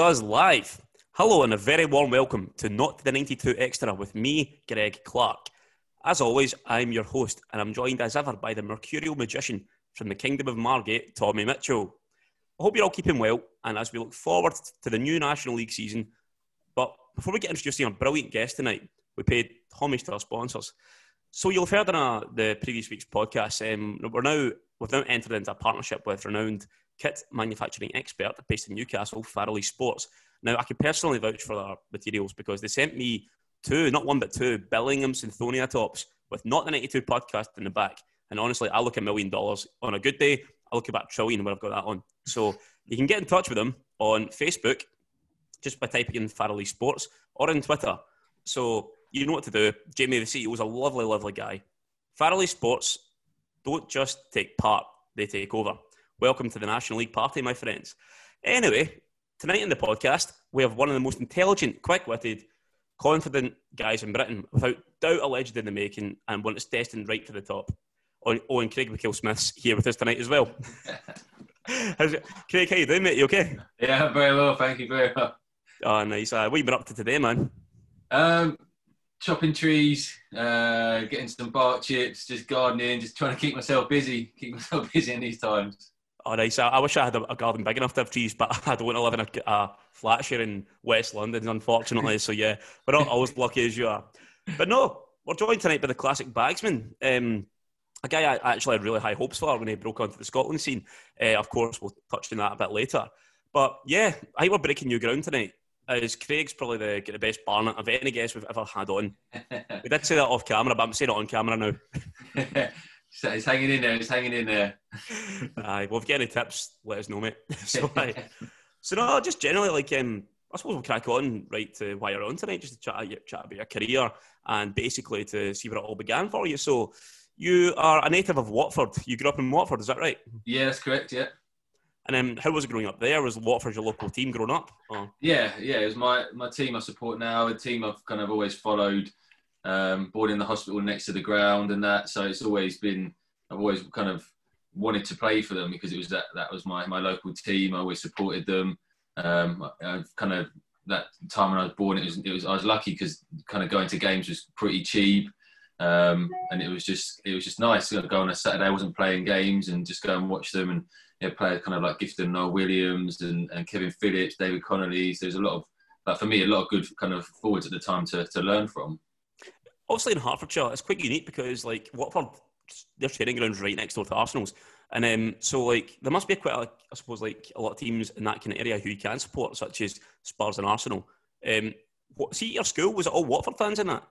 Us live. Hello and a very warm welcome to Not the 92 Extra with me, Greg Clark. As always, I'm your host and I'm joined as ever by the mercurial magician from the Kingdom of Margate, Tommy Mitchell. I hope you're all keeping well and as we look forward to the new National League season. But before we get introducing our brilliant guest tonight, we paid homage to our sponsors. So you'll have heard in the previous week's podcast, um, we're now we've now entered into a partnership with renowned kit manufacturing expert based in Newcastle, Farrelly Sports. Now, I can personally vouch for their materials because they sent me two, not one but two, Billingham Synthonia tops with not the 92 podcast in the back. And honestly, I look a million dollars. On a good day, I look about a trillion where I've got that on. So you can get in touch with them on Facebook just by typing in Farrelly Sports or on Twitter. So you know what to do. Jamie, the CEO, is a lovely, lovely guy. Farrelly Sports don't just take part, they take over. Welcome to the National League party, my friends. Anyway, tonight in the podcast, we have one of the most intelligent, quick witted, confident guys in Britain, without doubt a legend in the making, and one that's destined right to the top. Owen Craig Mackail-Smith's here with us tonight as well. How's it? Craig, how you doing, mate? You okay? Yeah, very well. Thank you very well. Oh, nice. Uh, what you been up to today, man? Um, chopping trees, uh, getting some bark chips, just gardening, just trying to keep myself busy, keep myself busy in these times. Oh, nice. I, I wish I had a, a, garden big enough to have trees, but I don't want to live in a, a flat here in West London, unfortunately. so, yeah, we're not always lucky as you are. But no, we're joined tonight by the classic bagsman. Um, a guy I actually had really high hopes for when he broke onto the Scotland scene. Uh, of course, we'll touch on that a bit later. But yeah, I think we're breaking new ground tonight. As Craig's probably the, the best Barnet of any guest we've ever had on. we did say that off camera, but I'm saying it on camera now. it's hanging in there. It's hanging in there. Aye, well, if you get any tips, let us know, mate. so, aye. so no, just generally like um, I suppose we'll crack on right to why you're on tonight, just to chat, chat about your career and basically to see where it all began for you. So, you are a native of Watford. You grew up in Watford, is that right? Yeah, that's correct. Yeah. And then, how was it growing up there? Was Watford your local team growing up? Or? Yeah, yeah, it was my my team I support now. A team I've kind of always followed um, born in the hospital next to the ground and that. So it's always been, I've always kind of wanted to play for them because it was that, that was my, my local team. I always supported them. Um, I've kind of, that time when I was born, it was, it was I was lucky because kind of going to games was pretty cheap. Um, and it was just it was just nice to go on a Saturday. I wasn't playing games and just go and watch them and you know, play kind of like Gifton Noel Williams and, and Kevin Phillips, David Connolly. So there's a lot of, like for me, a lot of good kind of forwards at the time to, to learn from obviously in Hertfordshire, it's quite unique because like Watford, their training ground's right next door to Arsenal's, and um, so like there must be quite, a, I suppose, like a lot of teams in that kind of area who you can support, such as Spurs and Arsenal. Um, what, see, your school was it all Watford fans in that?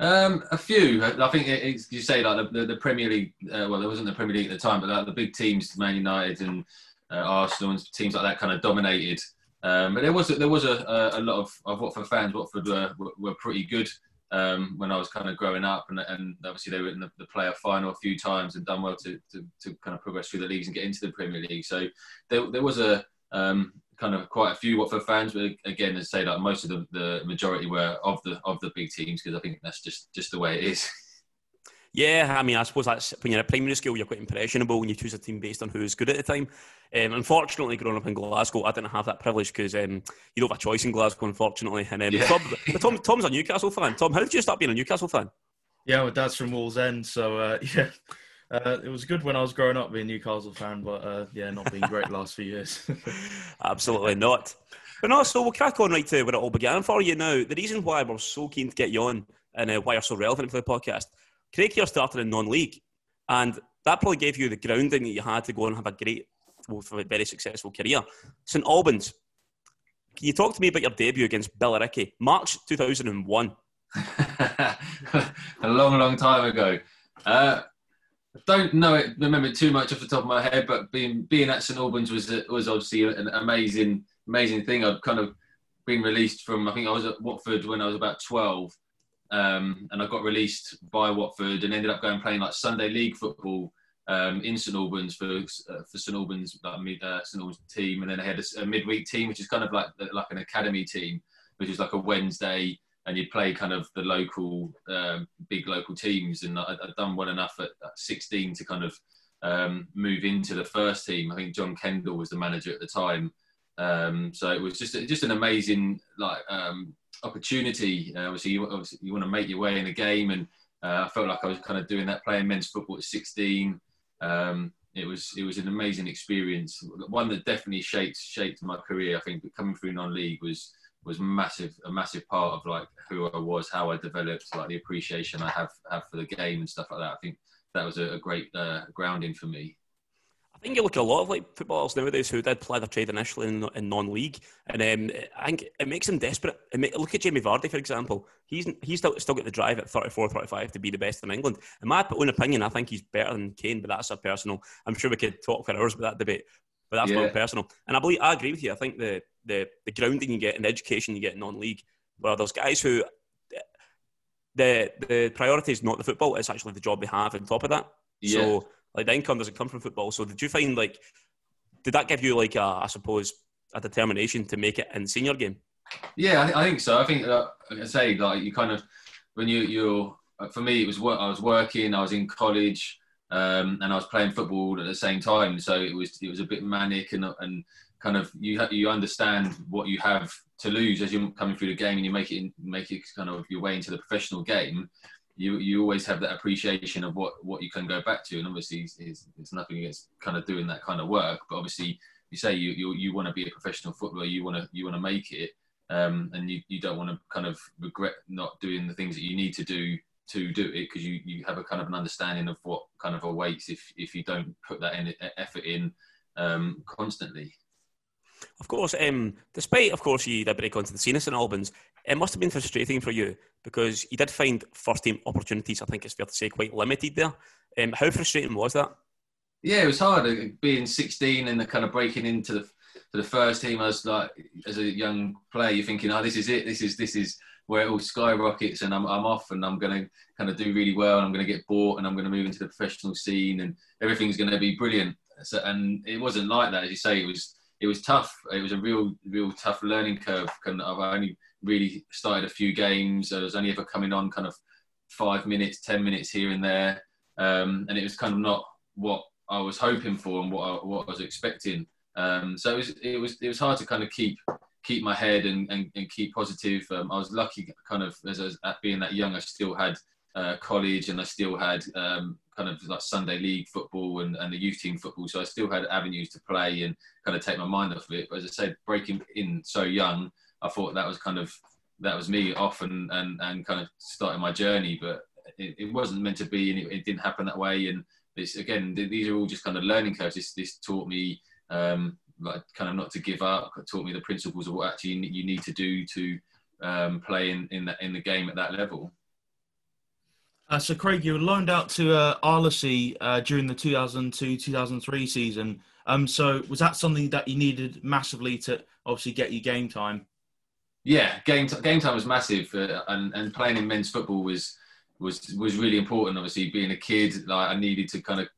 Um, a few. I think you say like the, the, the Premier League. Uh, well, there wasn't the Premier League at the time, but like the big teams, Man United and uh, Arsenal and teams like that, kind of dominated. Um, but there was there was a, a, lot of, of Watford fans. Watford were, were pretty good um, when I was kind of growing up, and, and obviously they were in the, the, playoff final a few times and done well to, to, to, kind of progress through the leagues and get into the Premier League. So there, there was a um, kind of quite a few Watford fans, but again, as I say, like most of the, the majority were of the of the big teams because I think that's just just the way it is. Yeah, I mean, I suppose that's when you're at primary school, you're quite impressionable when you choose a team based on who's good at the time. Um, unfortunately, growing up in Glasgow, I didn't have that privilege because um, you don't have a choice in Glasgow, unfortunately. And um, yeah. Tom, Tom, Tom's a Newcastle fan. Tom, how did you start being a Newcastle fan? Yeah, my dad's from Wallsend, so uh, yeah. Uh, it was good when I was growing up being a Newcastle fan, but uh, yeah, not been great last few years. Absolutely not. But no, so we'll crack on right to where it all began for you now. The reason why we're so keen to get you on and uh, why you're so relevant for the podcast Craig here started in non-league, and that probably gave you the grounding that you had to go and have a great, well, a very successful career. St Albans, can you talk to me about your debut against Billericay, March 2001? a long, long time ago. Uh, don't know it, remember too much off the top of my head, but being being at St Albans was was obviously an amazing, amazing thing. I'd kind of been released from. I think I was at Watford when I was about twelve, um, and I got released by Watford and ended up going playing like Sunday League football um, in St Albans for uh, for St Albans like, uh, St Albans team, and then I had a, a, midweek team, which is kind of like like an academy team, which is like a Wednesday, and you'd play kind of the local um, big local teams, and I, would done well enough at, at 16 to kind of um, move into the first team. I think John Kendall was the manager at the time. Um, so it was just just an amazing like um, opportunity. Uh, obviously, you, obviously, you want to make your way in the game, and uh, I felt like I was kind of doing that playing men's football at 16. Um, it was it was an amazing experience, one that definitely shaped shaped my career. I think coming through non-league was was massive a massive part of like who I was, how I developed, like the appreciation I have have for the game and stuff like that. I think that was a, a great uh, grounding for me. I think you look at a lot of like footballers nowadays who did play their trade initially in, in non-league, and um, I think it makes them desperate. look at Jamie Vardy, for example. He's he's still, still got the drive at 34, 35 to be the best in England. In my own opinion, I think he's better than Kane, but that's a personal. I'm sure we could talk for hours about that debate, but that's yeah. my personal. And I believe I agree with you. I think the the the grounding you get and the education you get in non-league, where there's guys who the the priority is not the football; it's actually the job they have on top of that. Yeah. So like the income doesn't come from football. So did you find like did that give you like a, I suppose a determination to make it in senior game? Yeah, I, I think so. I think uh, like I say like you kind of when you you're for me it was. I was working. I was in college. Um, and I was playing football at the same time, so it was it was a bit manic and and kind of you you understand what you have to lose as you're coming through the game and you make it make it kind of your way into the professional game you you always have that appreciation of what what you can go back to, and obviously it's, it's nothing against kind of doing that kind of work, but obviously you say you you, you want to be a professional footballer, you want to you want to make it, um, and you, you don't want to kind of regret not doing the things that you need to do to do it because you, you have a kind of an understanding of what kind of awaits if if you don't put that in, effort in um, constantly. Of course, um, despite of course you did break onto the scene in St Albans, it must have been frustrating for you because you did find first team opportunities. I think it's fair to say quite limited there. Um, how frustrating was that? Yeah, it was hard uh, being 16 and kind of breaking into the the first team. I was like, as a young player, you're thinking, oh, this is it. This is this is where it all skyrockets, and I'm I'm off, and I'm going to kind of do really well, and I'm going to get bought, and I'm going to move into the professional scene, and everything's going to be brilliant. So, and it wasn't like that, as you say. It was it was tough. It was a real real tough learning curve. Kind of, I've only really started a few games. I was only ever coming on kind of five minutes, ten minutes here and there, um, and it was kind of not what I was hoping for and what I, what I was expecting. Um, so it was it was it was hard to kind of keep keep my head and, and, and keep positive. Um, I was lucky, kind of as, as at being that young, I still had uh, college and I still had um, kind of like Sunday league football and, and the youth team football. So I still had avenues to play and kind of take my mind off of it. But as I said, breaking in so young, I thought that was kind of that was me off and and, and kind of starting my journey. But it, it wasn't meant to be, and it, it, didn't happen that way. And again, these are all just kind of learning curves. This, this taught me um, like kind of not to give up. It taught me the principles of what actually you need to do to um, play in in the, in the game at that level. Uh, so, Craig, you were loaned out to uh, Arlesey uh, during the 2002-2003 season. Um, so, was that something that you needed massively to obviously get you game time? Yeah, game t- game time was massive, uh, and and playing in men's football was was was really important. Obviously, being a kid, like I needed to kind of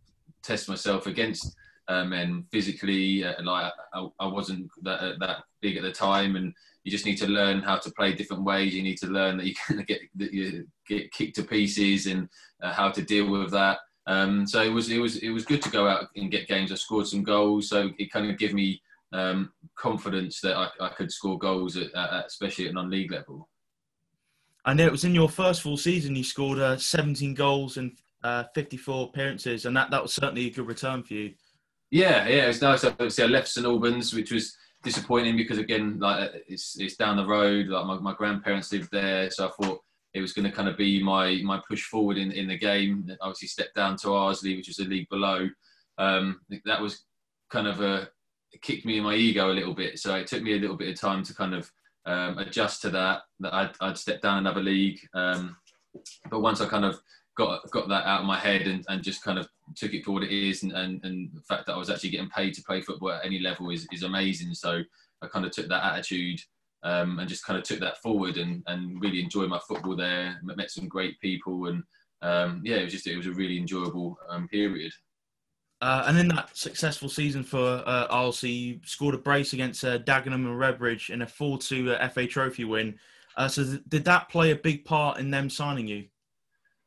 test myself against uh, men physically. Uh, like I, I wasn't that that big at the time, and you just need to learn how to play different ways. You need to learn that you can get that you get kicked to pieces and uh, how to deal with that. Um, so it was it was it was good to go out and get games. I scored some goals, so it kind of gave me um, confidence that I, I, could score goals, at, at, especially at non-league level. I know it was in your first full season. You scored uh, 17 goals and uh, 54 appearances, and that, that was certainly a good return for you. Yeah, yeah, it was nice. Obviously, I left St Albans, which was disappointing because again, like it's it's down the road. Like my, my grandparents lived there, so I thought it was going to kind of be my my push forward in, in the game. Obviously, stepped down to Arlesey, which was a league below. Um, that was kind of a kicked me in my ego a little bit. So it took me a little bit of time to kind of um, adjust to that. That I'd, I'd stepped down another league. Um, but once I kind of got got that out of my head and, and just kind of took it for what it is, and, and, and the fact that I was actually getting paid to play football at any level is, is amazing. So I kind of took that attitude um, and just kind of took that forward and, and really enjoyed my football there. Met some great people and um, yeah, it was just it was a really enjoyable um, period. Uh, and in that successful season for uh, Arlesey, you scored a brace against uh, Dagenham and Redbridge in a 4-2 uh, FA Trophy win. Uh, so th- did that play a big part in them signing you?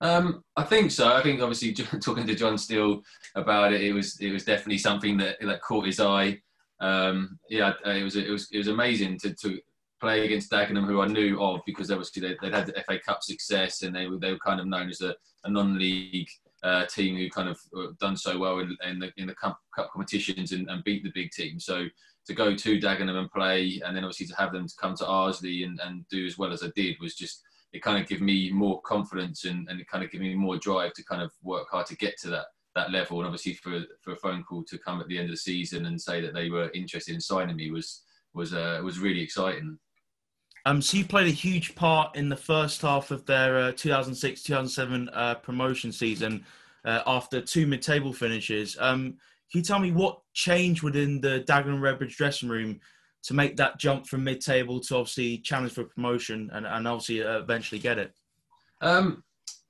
Um, I think so. I think obviously talking to John Still about it, it was it was definitely something that that caught his eye. um, yeah, it was it was it was amazing to, to play against Dagenham, who I knew of because obviously they, would had the FA Cup success and they were they were kind of known as a, a non-league uh, team who kind of uh, done so well in, in the in the cup, cup competitions and, and, beat the big team. So to go to Dagenham and play, and then obviously to have them to come to Arlesey and, and do as well as I did was just it kind of gave me more confidence and, and it kind of gave me more drive to kind of work hard to get to that that level. And obviously for for a phone call to come at the end of the season and say that they were interested in signing me was was uh, was really exciting. Um, so you played a huge part in the first half of their 2006-2007 uh, uh, promotion season uh, after two mid-table finishes. Um, can you tell me what changed within the Dagenham Redbridge dressing room to make that jump from mid-table to obviously challenge for promotion and, and obviously uh, eventually get it? Um,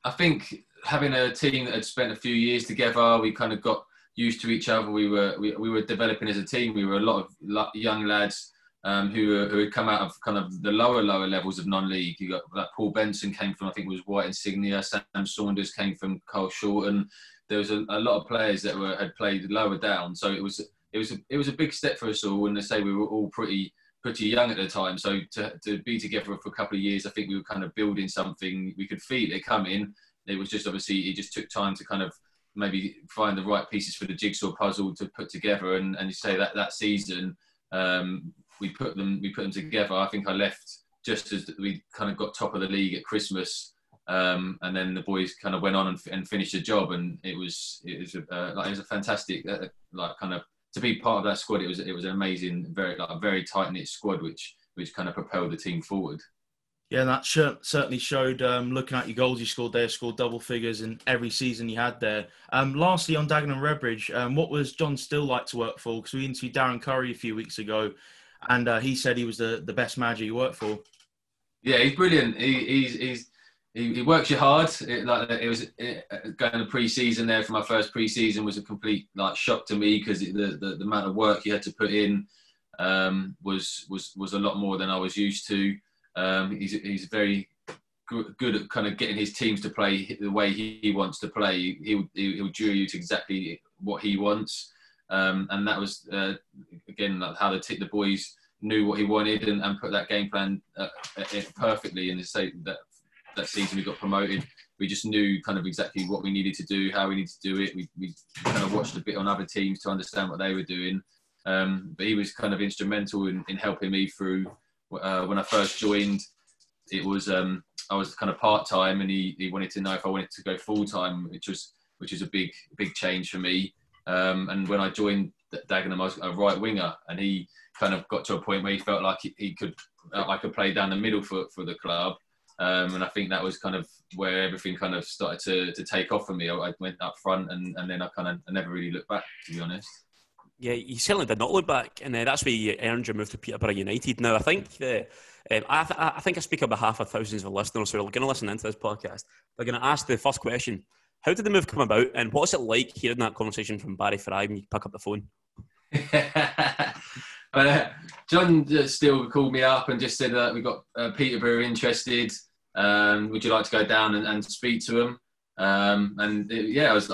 I think having a team that had spent a few years together, we kind of got used to each other. We were we, we were developing as a team. We were a lot of young lads um, who, who had come out of kind of the lower lower levels of non-league. You got like Paul Benson came from I think it was White Ensign. Sam Saunders came from Carshalton. There was a, a, lot of players that were had played lower down. So it was it was a, it was a big step for us all. And they say we were all pretty pretty young at the time. So to, to be together for a couple of years, I think we were kind of building something. We could feel it coming. It was just obviously it just took time to kind of maybe find the right pieces for the jigsaw puzzle to put together. And, and you say that that season, um, we put them we put them together. I think I left just as we kind of got top of the league at Christmas, um, and then the boys kind of went on and, and, finished the job, and it was it was a, uh, like it was a fantastic uh, like kind of to be part of that squad. It was it was an amazing, very like a very tight knit squad, which which kind of propelled the team forward. Yeah, that certainly showed. Um, looking at your goals you scored there, scored double figures in every season you had there. Um, lastly, on Dagenham Redbridge, um, what was John Still like to work for? Because we interviewed Darren Currie a few weeks ago, and uh, he said he was the, the best manager you worked for. Yeah, he's brilliant. He, he's, he's he, he, works you hard. It, like it was it, going to pre-season there for my first pre-season was a complete like shock to me because the, the, the amount of work you had to put in um, was was was a lot more than I was used to. Um, he's he's very good, at kind of getting his teams to play the way he wants to play. He'll he'll drill you to exactly what he wants, um, and that was uh, again like how the tick the boys knew what he wanted and, and put that game plan uh, perfectly. And to say that that season we got promoted, we just knew kind of exactly what we needed to do, how we needed to do it. We, we kind of watched a bit on other teams to understand what they were doing. Um, but he was kind of instrumental in, in helping me through uh, when I first joined, it was um, I was kind of part time, and he, he wanted to know if I wanted to go full time, which was which was a big big change for me. Um, and when I joined Dagenham, I was a right winger, and he kind of got to a point where he felt like he, he could I could play down the middle for for the club. Um, and I think that was kind of where everything kind of started to, to take off for me. I, I went up front, and, and then I kind of I never really looked back, to be honest. Yeah, you certainly did not look back, and uh, that's where you earned your move to Peterborough United. Now, I think um, I, th- I, think I speak on behalf of thousands of listeners who are going to listen into this podcast. They're going to ask the first question: How did the move come about, and what's it like hearing that conversation from Barry Fry when you pick up the phone? uh, John Still called me up and just said that we got uh, Peterborough interested. Um, would you like to go down and, and speak to them? Um, and it, yeah, it was,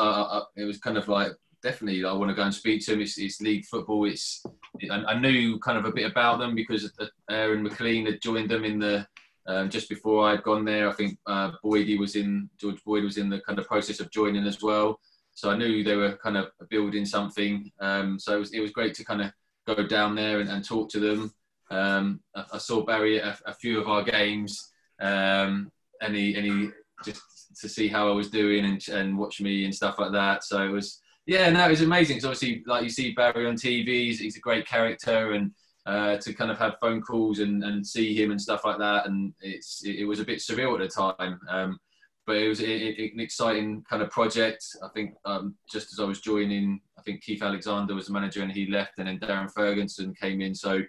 it was kind of like definitely I want to go and speak to him. It's, it's league football. It's I, I, knew kind of a bit about them because Aaron McLean had joined them in the um, just before I'd gone there. I think uh, Boyd was in George Boyd was in the kind of process of joining as well. So I knew they were kind of building something. Um, so it was, it was great to kind of go down there and, and talk to them. Um, I, I, saw Barry at a, a few of our games, um, and he just to see how I was doing and, and watch me and stuff like that. So it was yeah, no, it was amazing. Because obviously, like you see Barry on TV, he's, he's a great character, and uh, to kind of have phone calls and, and see him and stuff like that, and it's it, it was a bit surreal at the time. Um, but it was it, it, an exciting kind of project. I think um, just as I was joining, I think Keith Alexander was the manager and he left, and then Darren Ferguson came in. So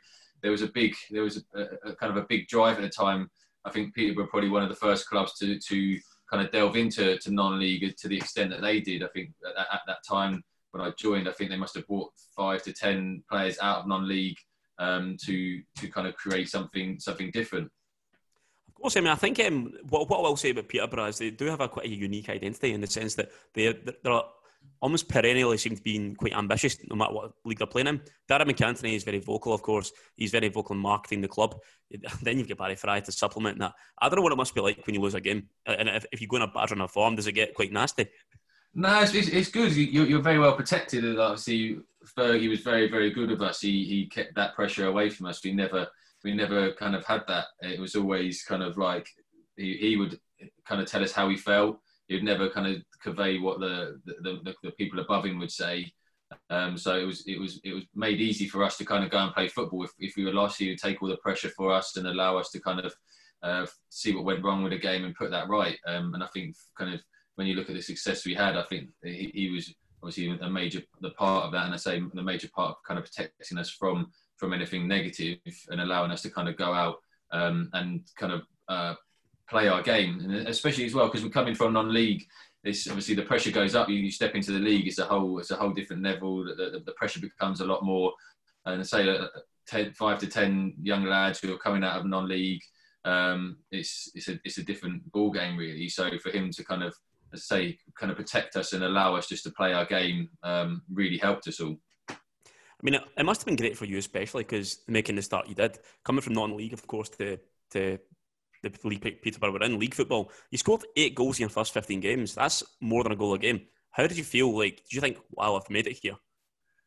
there was a big, there was a, a, a kind of a big drive at the time. I think Peterborough probably one of the first clubs to to kind of delve into to non-league to the extent that they did. I think at, at, that time when I joined, I think they must have brought five to ten players out of non-league um, to to kind of create something something different. Of course, I mean I think um, what what I will say about Peterborough is they do have a quite a unique identity in the sense that they they're almost perennially seem to be quite ambitious no matter what league they're playing in. Darragh MacAnthony is very vocal, of course. He's very vocal in marketing the club. Then you've got Barry Fry to supplement that. I don't know what it must be like when you lose a game. And if, if you go in a bad run of form, does it get quite nasty? No, it's, it's, good. You're, you're very well protected. Obviously, Fergie was very, very good of us. He, he kept that pressure away from us. We never, we never kind of had that. It was always kind of like he, he would kind of tell us how he felt he would never kind of convey what the the, the, the people above him would say. Um, so it was it was it was made easy for us to kind of go and play football. If, if we were lost, he would take all the pressure for us and allow us to kind of uh, see what went wrong with the game and put that right. Um, and I think kind of when you look at the success we had, I think he, he was obviously a major the part of that, and I say the major part of kind of protecting us from from anything negative and allowing us to kind of go out um, and kind of uh, play our game, and especially as well because we're coming from non-league. It's obviously the pressure goes up. You, step into the league, it's a whole it's a whole different level. The, the, the pressure becomes a lot more. And say uh, 10, five to ten young lads who are coming out of non-league, um, it's it's a it's a different ball game really. So for him to kind of say kind of protect us and allow us just to play our game um, really helped us all. I mean, it must have been great for you, especially because making the start you did, coming from non-league, of course, to to the league Peterborough were in league football. You scored eight goals in your first 15 games. That's more than a goal a game. How did you feel? Like, did you think, wow, I've made it here?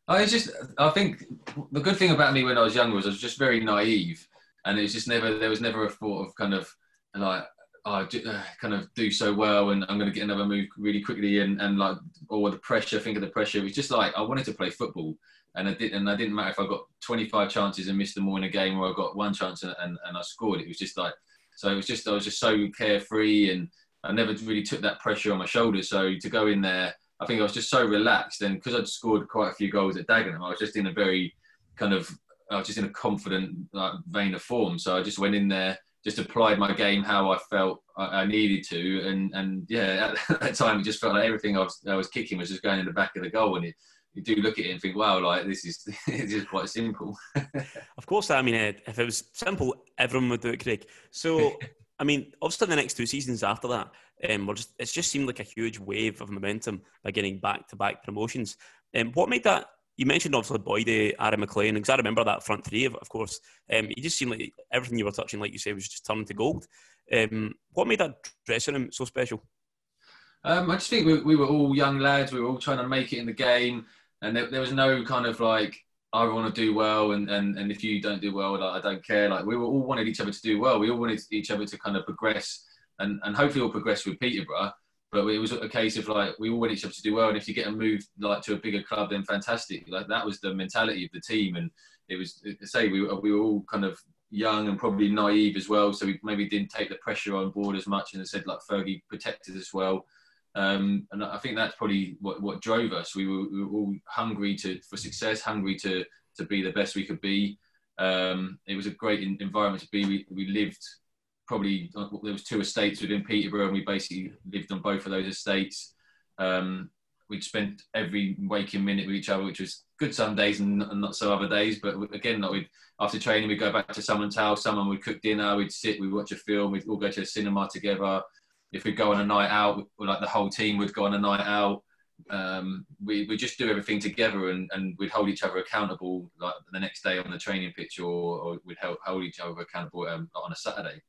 I just, I think the good thing about me when I was younger was I was just very naive, and it was just never, there was never a thought of kind of like, oh, uh, kind of do so well, and I'm going to get another move really quickly, and, and like, or the pressure, think of the pressure. It was just like I wanted to play football, and I did, and I didn't matter if I got 25 chances and missed them all in a game, or I got one chance and, and, and I scored. It was just like so it was just I was just so carefree and I never really took that pressure on my shoulders. So to go in there, I think I was just so relaxed and because I'd scored quite a few goals at Dagenham, I was just in a very kind of I was just in a confident like, vein of form. So I just went in there, just applied my game how I felt I, needed to, and and yeah, at that time it just felt like everything I was I was kicking was just going in the back of the goal, and it you do look at it and think, wow, like this is this is quite simple. of course, I mean, if it was simple, everyone would do it, Craig. So, I mean, obviously, the next two seasons after that, um, we're just it's just seemed like a huge wave of momentum by getting back to back promotions. Um, what made that? You mentioned obviously Boydie, Aaron McLean, because I remember that front three, of, of course. Um, you just seemed like everything you were touching, like you say, was just turning to gold. Um, what made that dressing room so special? Um, I just think we, we, were all young lads. We were all trying to make it in the game and there, there was no kind of like I want to do well, and, and, and if you don't do well, like, I don't care. Like we were all wanted each other to do well. We all wanted each other to kind of progress, and, and hopefully all progress with Peterborough. But it was a case of like we all want each other to do well, and if you get a move like to a bigger club, then fantastic. Like that was the mentality of the team, and it was say we we were all kind of young and probably naive as well, so we maybe didn't take the pressure on board as much. And I said like Fergie protected us well. Um, and I think that's probably what, what drove us. We were, we were, all hungry to, for success, hungry to, to be the best we could be. Um, it was a great environment to be. We, we lived probably, there was two estates within Peterborough and we basically lived on both of those estates. Um, we'd spent every waking minute with each other, which was good some days and not so other days. But again, like we'd, after training, we'd go back to someone's house, someone would cook dinner, we'd sit, we'd watch a film, we'd all go to a cinema together if we'd go on a night out, like the whole team would go on a night out. Um, we we just do everything together and, and we'd hold each other accountable like the next day on the training pitch or, or we'd hold, hold each other accountable um, on a Saturday.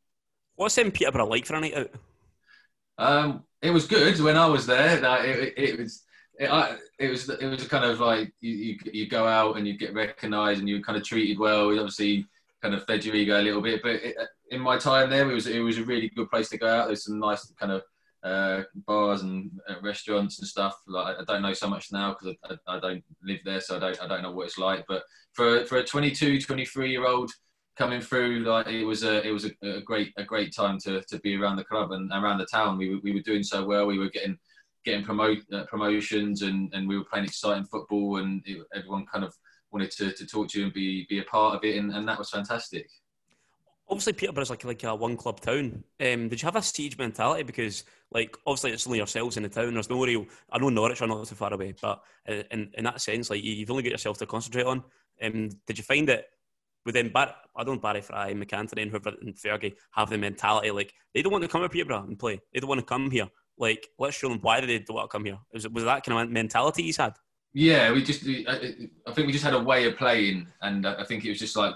What's in Peterborough like for a night out? Um, it was good when I was there. It, it, it was it, I, it was it was kind of like you, you, you go out and you get recognised and you're kind of treated well. We obviously kind of fed your ego a little bit, but it, in my time there, it was it was a really good place to go out. There's some nice kind of uh, bars and uh, restaurants and stuff. Like I don't know so much now because I, I, I, don't live there, so I don't I don't know what it's like. But for for a 22, 23 year old coming through, like it was a it was a, a, great a great time to, to be around the club and around the town. We were, we were doing so well. We were getting getting promote uh, promotions and, and we were playing exciting football and it, everyone kind of wanted to, to talk to you and be be a part of it and, and that was fantastic obviously Peterborough's like like a one club town. Um, did you have a siege mentality? Because like obviously it's only yourselves in the town. There's no real. I know Norwich are not too far away, but in in that sense, like you've only got yourself to concentrate on. Um, did you find that within Bar- I don't Barry Fry, MacAnthony, and whoever and Fergie have the mentality like they don't want to come to Peterborough and play. They don't want to come here. like let's show them why they did want to come here. Was, was that kind of mentality he's had? Yeah, we just I think we just had a way of playing, and I think it was just like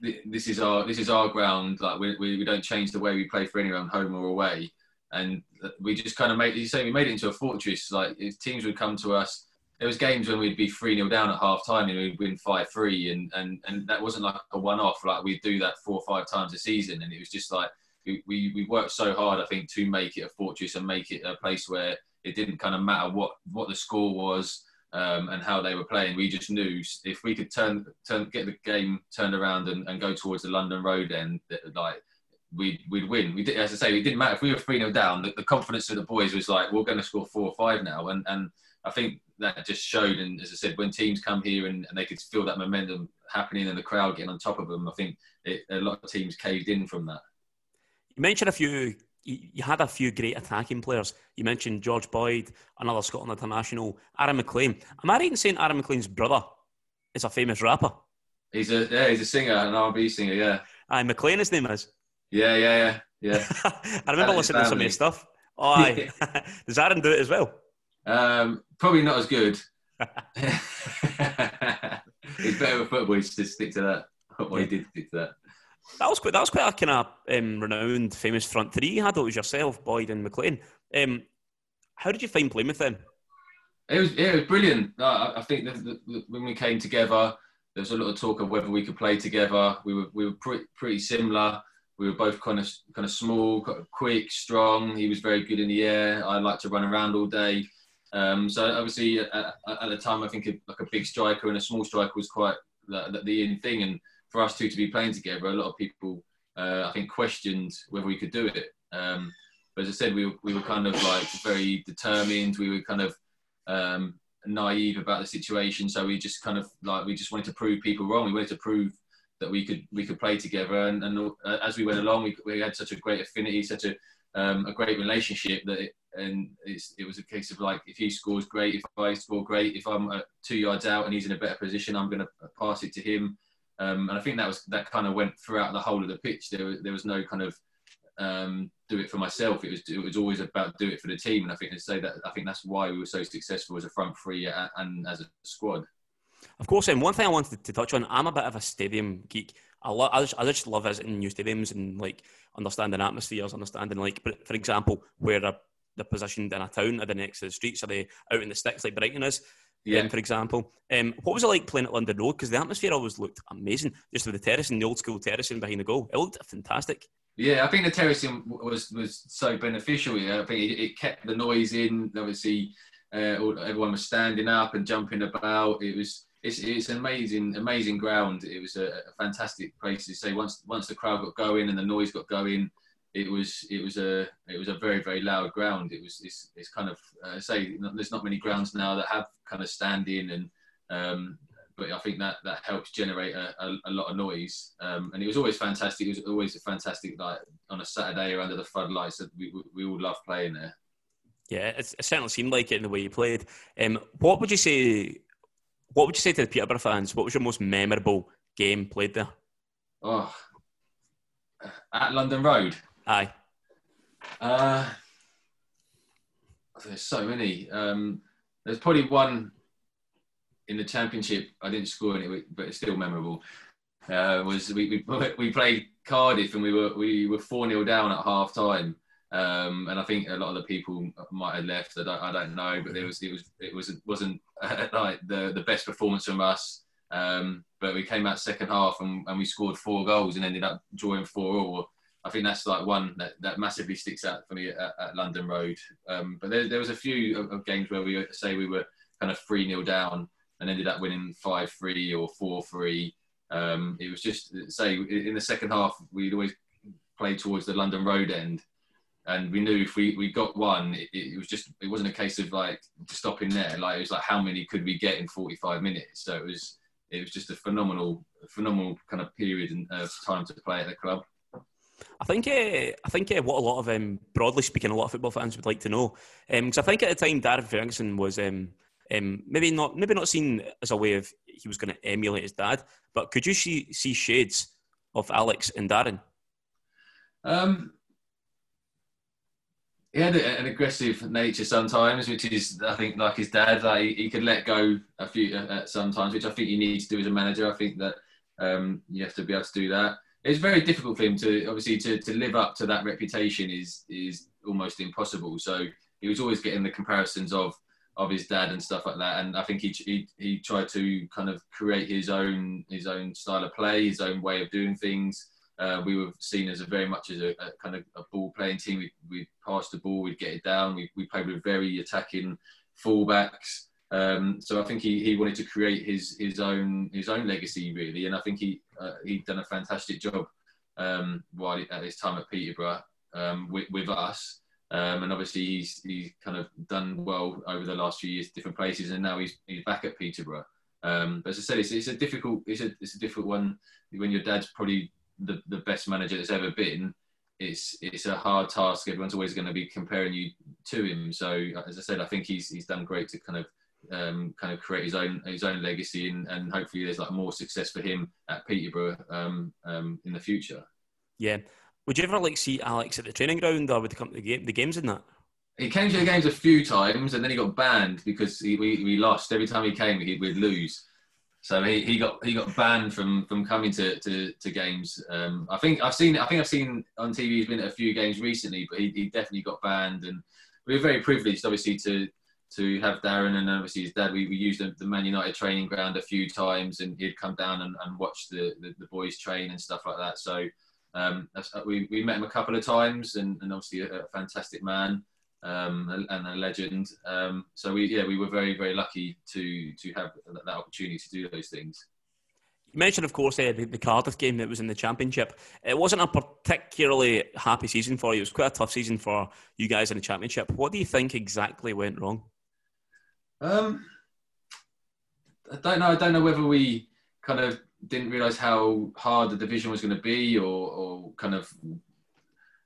this is our this is our ground. Like we, we, we don't change the way we play for anyone, home or away. And we just kind of made you say we made it into a fortress. Like teams would come to us, there was games when we'd be three 0 down at half time and we'd win five three, and and and that wasn't like a one off. Like we'd do that four or five times a season, and it was just like we, we we worked so hard. I think to make it a fortress and make it a place where it didn't kind of matter what what the score was um, and how they were playing. We just knew if we could turn, turn get the game turned around and, and go towards the London Road end, like we'd, we'd win. We did, as I say, it didn't matter if we were 3 0 down, the, the, confidence of the boys was like, we're going to score four or five now. And, and I think that just showed. And as I said, when teams come here and, and they could feel that momentum happening and the crowd getting on top of them, I think it, a lot of teams caved in from that. You mentioned a few you had a few great attacking players. You mentioned George Boyd, another Scotland international, Aaron McLean. Am I right in saying Aaron McLean's brother is a famous rapper? He's a yeah, he's a singer, an R&B singer. Yeah. Aye, McLean, his name is. Yeah, yeah, yeah, yeah. I remember listening to some of his stuff. Oh, aye. Does Aaron do it as well? Um, probably not as good. he's better with football. He's to stick to that. What he did stick to that. That was quite. That was quite a kind of um, renowned, famous front three you had. It was yourself, Boyd, and McLean. Um, how did you find playing with them? It was yeah, it was brilliant. I, I think when we came together, there was a lot of talk of whether we could play together. We were we were pretty, pretty similar. We were both kind of kind of small, quick, strong. He was very good in the air. I like to run around all day. Um, so obviously at, at, the time, I think like a big striker and a small striker was quite the, the in thing. And for us two to be playing together, a lot of people, uh, I think, questioned whether we could do it. Um, but as I said, we, we were kind of like very determined. We were kind of um, naive about the situation. So we just kind of like we just wanted to prove people wrong. We wanted to prove that we could we could play together. And, and uh, as we went along, we, we had such a great affinity, such a um, a great relationship that it, and it was a case of like if he scores great, if I score great, if I'm uh, two yards out and he's in a better position, I'm going to pass it to him. Um, and I think that was that kind of went throughout the whole of the pitch. There was, there was no kind of um, do it for myself. It was it was always about do it for the team. And I think to say that I think that's why we were so successful as a front three and as a squad. Of course, and one thing I wanted to touch on, I'm a bit of a stadium geek. I, lo- I, just, I just love visiting new stadiums and like understanding atmospheres, understanding like, for example, where they're, they're positioned in a town, are they next to the streets, are they out in the sticks like Brighton is? Yeah. Um, for example. Um, what was it like playing at London Road? Because the atmosphere always looked amazing, just with the terracing, the old school terracing behind the goal. It looked fantastic. Yeah, I think the terracing was was so beneficial. Yeah, I think it, it kept the noise in. Obviously, uh, everyone was standing up and jumping about. It was it's, it's amazing amazing ground. It was a, a fantastic place to say. Once once the crowd got going and the noise got going, it was it was a it was a very very loud ground. It was it's, it's kind of uh, say there's not many grounds now that have kind of standing and um, but I think that that helps generate a, a, a lot of noise. Um, and it was always fantastic. It was always a fantastic night on a Saturday or under the floodlights. That we, we all love playing there. Yeah, it, it certainly seemed like it in the way you played. Um, what would you say? What would you say to the Peterborough fans? What was your most memorable game played there? Oh, at London Road. Aye. Uh, there's so many. Um, there's probably one in the championship. I didn't score it, but it's still memorable. Uh, was we, we we played Cardiff and we were we were four 0 down at half time. Um, and I think a lot of the people might have left. I don't, I don't know, but there was it was it was wasn't like the the best performance from us. Um, but we came out second half and, and we scored four goals and ended up drawing four all. I think that's like one that, that massively sticks out for me at, at London Road. Um, but there, there, was a few of, of, games where we say we were kind of 3 0 down and ended up winning 5 3 or 4 3. Um, it was just, say, in the second half, we'd always play towards the London Road end. And we knew if we, we got one, it, it was just, it wasn't a case of like stopping there. Like, it was like, how many could we get in 45 minutes? So it was, it was just a phenomenal, phenomenal kind of period of time to play at the club. I think uh, I think uh, what a lot of um, broadly speaking, a lot of football fans would like to know, because um, I think at the time Darren Ferguson was um, um, maybe not maybe not seen as a way of he was going to emulate his dad, but could you see see shades of Alex and Darren? Um, he had an aggressive nature sometimes, which is I think like his dad. Like he, he could let go a few uh, sometimes, which I think you need to do as a manager. I think that um, you have to be able to do that. It's very difficult for him to obviously to, to live up to that reputation is is almost impossible. So he was always getting the comparisons of of his dad and stuff like that. And I think he, he he tried to kind of create his own his own style of play, his own way of doing things. Uh, we were seen as a very much as a, a kind of a ball playing team. We we pass the ball, we'd get it down. We we played with very attacking fullbacks. Um, so I think he, he wanted to create his his own his own legacy really, and I think he uh, he'd done a fantastic job um, while at his time at Peterborough um, with, with us. Um, and obviously he's he's kind of done well over the last few years, different places, and now he's he's back at Peterborough. Um, but as I said, it's, it's a difficult it's a it's a difficult one when your dad's probably the, the best manager that's ever been. It's it's a hard task. Everyone's always going to be comparing you to him. So as I said, I think he's he's done great to kind of um, kind of create his own his own legacy, and, and hopefully there's like more success for him at Peterborough um, um, in the future. Yeah, would you ever like see Alex at the training ground, or would he come to the, game, the games in that? He came to the games a few times, and then he got banned because he, we, we lost every time he came. He, we'd lose, so he, he got he got banned from from coming to to, to games. Um, I think I've seen I think I've seen on TV. He's been at a few games recently, but he, he definitely got banned. And we were very privileged, obviously, to to have Darren and obviously his dad. We, we used the, the Man United training ground a few times, and he'd come down and, and watch the, the, the boys train and stuff like that. So um, uh, we, we met him a couple of times, and, and obviously a, a, fantastic man um, and a legend. Um, so we yeah we were very very lucky to to have that opportunity to do those things. You mentioned, of course, uh, the, the, Cardiff game that was in the Championship. It wasn't a particularly happy season for you. It was quite a tough season for you guys in the Championship. What do you think exactly went wrong? Um, I don't know. I don't know whether we kind of didn't realise how hard the division was going to be, or, or kind of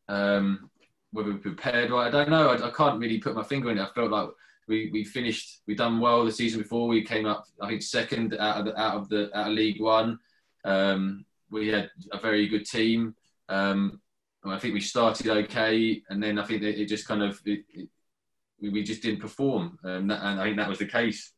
um, whether we prepared right. I don't know. I, I, can't really put my finger in it. I felt like we, we finished. We done well the season before. We came up, I think, second out of the out of the out of League One. Um, we had a very good team. Um, I think we started okay, and then I think it, just kind of it, we just didn't perform, and, that, and I think that was the case.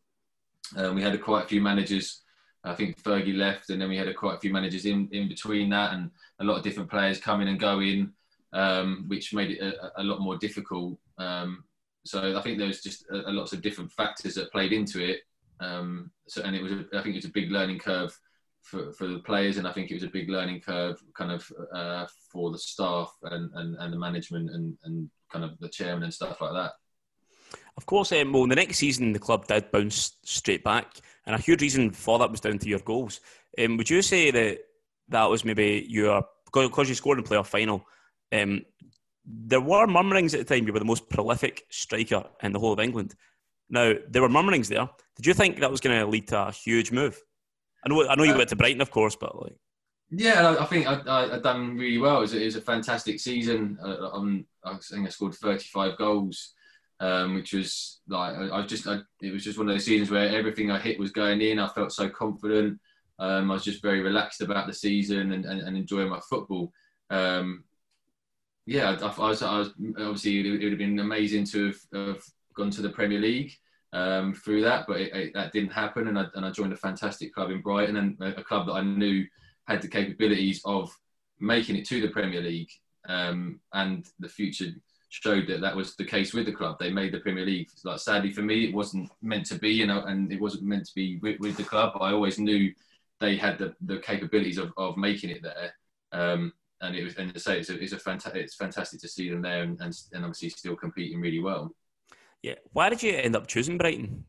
Um, we had a, quite a few managers I think Fergie left, and then we had a, quite a few managers in, in between that, and a lot of different players coming and going, um, which made it a, a lot more difficult. Um, so I think there was just a, a lots of different factors that played into it. Um, so and it was, a, I think it was a big learning curve for, for the players, and I think it was a big learning curve kind of uh, for the staff and, and, and the management and, and kind of the chairman and stuff like that. Of course, um, well, the next season the club did bounce straight back, and a huge reason for that was down to your goals. Um, would you say that that was maybe your because you scored in the playoff final? Um, there were murmurings at the time you were the most prolific striker in the whole of England. Now there were murmurings there. Did you think that was going to lead to a huge move? I know, I know you uh, went to Brighton, of course, but like. Yeah, I think I, I, I done really well. It was, it was a fantastic season. Uh, I think I scored 35 goals um, which was like I, I just I, it was just one of those seasons where everything I hit was going in. I felt so confident. Um, I was just very relaxed about the season and, and, and enjoying my football. Um, yeah, I, I, was, I, was, obviously it, would have been amazing to have, have gone to the Premier League um, through that, but it, it, that didn't happen. And I, and I joined a fantastic club in Brighton and a, a, club that I knew had the capabilities of making it to the Premier League um, and the future showed that that was the case with the club. They made the Premier League. Like sadly for me, it wasn't meant to be, you know, and it wasn't meant to be with, with the club. I always knew they had the, the capabilities of, of making it there. Um, and it was, and to say it's a, it's a fantastic, it's fantastic to see them there and, and, and obviously still competing really well. Yeah. Why did you end up choosing Brighton?